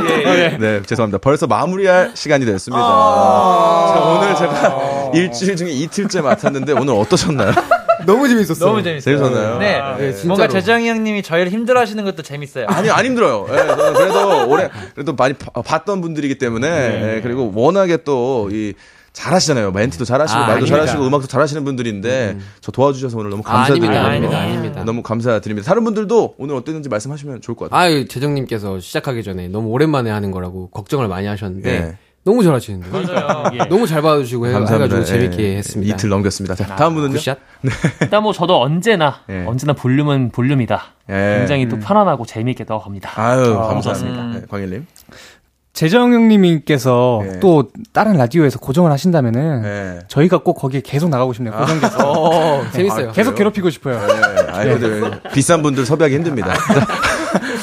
네, 네, 죄송합니다. 벌써 마무리할 시간이 됐습니다. 아. 자, 오늘 제가 일주일 중에 이틀째 맡았는데 오늘 어떠셨나요? *laughs* 너무 재밌었어요. 너무 재밌어요. 재밌었나요? 네. 네, 진짜로. 뭔가 재정이 형님이 저희를 힘들어 하시는 것도 재밌어요. 아니, 안 힘들어요. 예, 저는 그래도 올해, 그래도 많이 봐- 봤던 분들이기 때문에, 예, 그리고 워낙에 또, 이, 잘하시잖아요. 멘트도 잘하시고, 아, 말도 아닙니다. 잘하시고, 음악도 잘하시는 분들인데, 저 도와주셔서 오늘 너무 아, 감사드립니다. 아닙니다, 아닙니다, 아닙니다. 너무 감사드립니다. 다른 분들도 오늘 어땠는지 말씀하시면 좋을 것 같아요. 아유, 재정님께서 시작하기 전에 너무 오랜만에 하는 거라고 걱정을 많이 하셨는데, 예. 너무 잘하시는데. 맞아요. *laughs* 예. 너무 잘 봐주시고 해- 해가지고 재밌게 예, 했습니다. 이틀 넘겼습니다. 자, 다음 분은요? 굿샷? 일단 뭐 저도 언제나 예. 언제나 볼륨은 볼륨이다. 예. 굉장히 또 편안하고 재미있게 떠갑니다. 아유, 아, 감사합니다. 음. 네, 광일님. 재정 형님께서 네. 또 다른 라디오에서 고정을 하신다면은 네. 저희가 꼭 거기에 계속 나가고 싶네요. 고정돼서 어, 재밌어요. 아, 계속? 괴롭히고 싶어요. 네, 아이들 비싼 분들 섭외하기 힘듭니다. *laughs*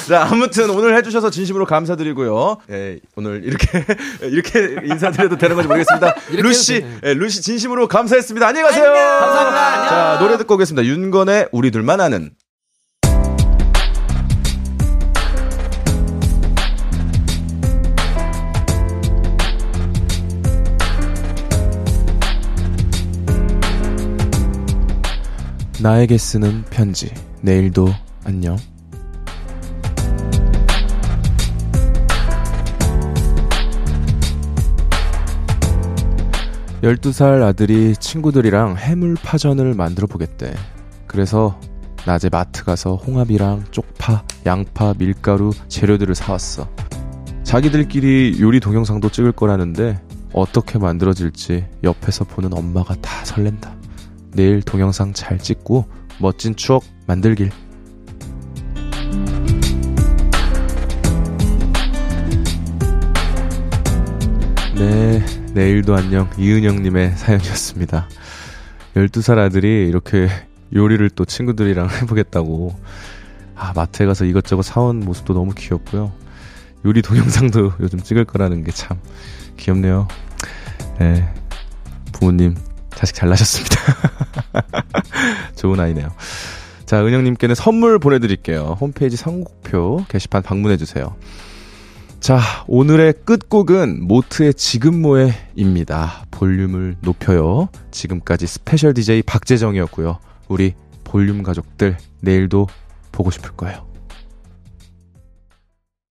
자, 아무튼 오늘 해주셔서 진심으로 감사드리고요. 예, 오늘 이렇게 *laughs* 이렇게 인사드려도 되는 건지 모르겠습니다. *laughs* 루시. 예, 루시 진심으로 감사했습니다. 안녕히 가세요. 감사합니다. 자, 노래 듣고 오겠습니다. 윤건의 우리 둘만 아는. 나에게 쓰는 편지. 내일도 안녕. 12살 아들이 친구들이랑 해물파전을 만들어 보겠대. 그래서 낮에 마트 가서 홍합이랑 쪽파, 양파, 밀가루, 재료들을 사왔어. 자기들끼리 요리 동영상도 찍을 거라는데 어떻게 만들어질지 옆에서 보는 엄마가 다 설렌다. 내일 동영상 잘 찍고 멋진 추억 만들길. 네, 내일도 안녕. 이은영님의 사연이었습니다. 12살 아들이 이렇게 요리를 또 친구들이랑 해보겠다고. 아, 마트에 가서 이것저것 사온 모습도 너무 귀엽고요. 요리 동영상도 *laughs* 요즘 찍을 거라는 게 참 귀엽네요. 네, 부모님, 자식 잘 나셨습니다. *laughs* 좋은 아이네요. 자, 은영님께는 선물 보내드릴게요. 홈페이지 선곡표 게시판 방문해주세요. 자, 오늘의 끝곡은 모트의 지금 뭐해입니다. 볼륨을 높여요. 지금까지 스페셜 DJ 박재정이었고요. 우리 볼륨 가족들 내일도 보고 싶을 거예요.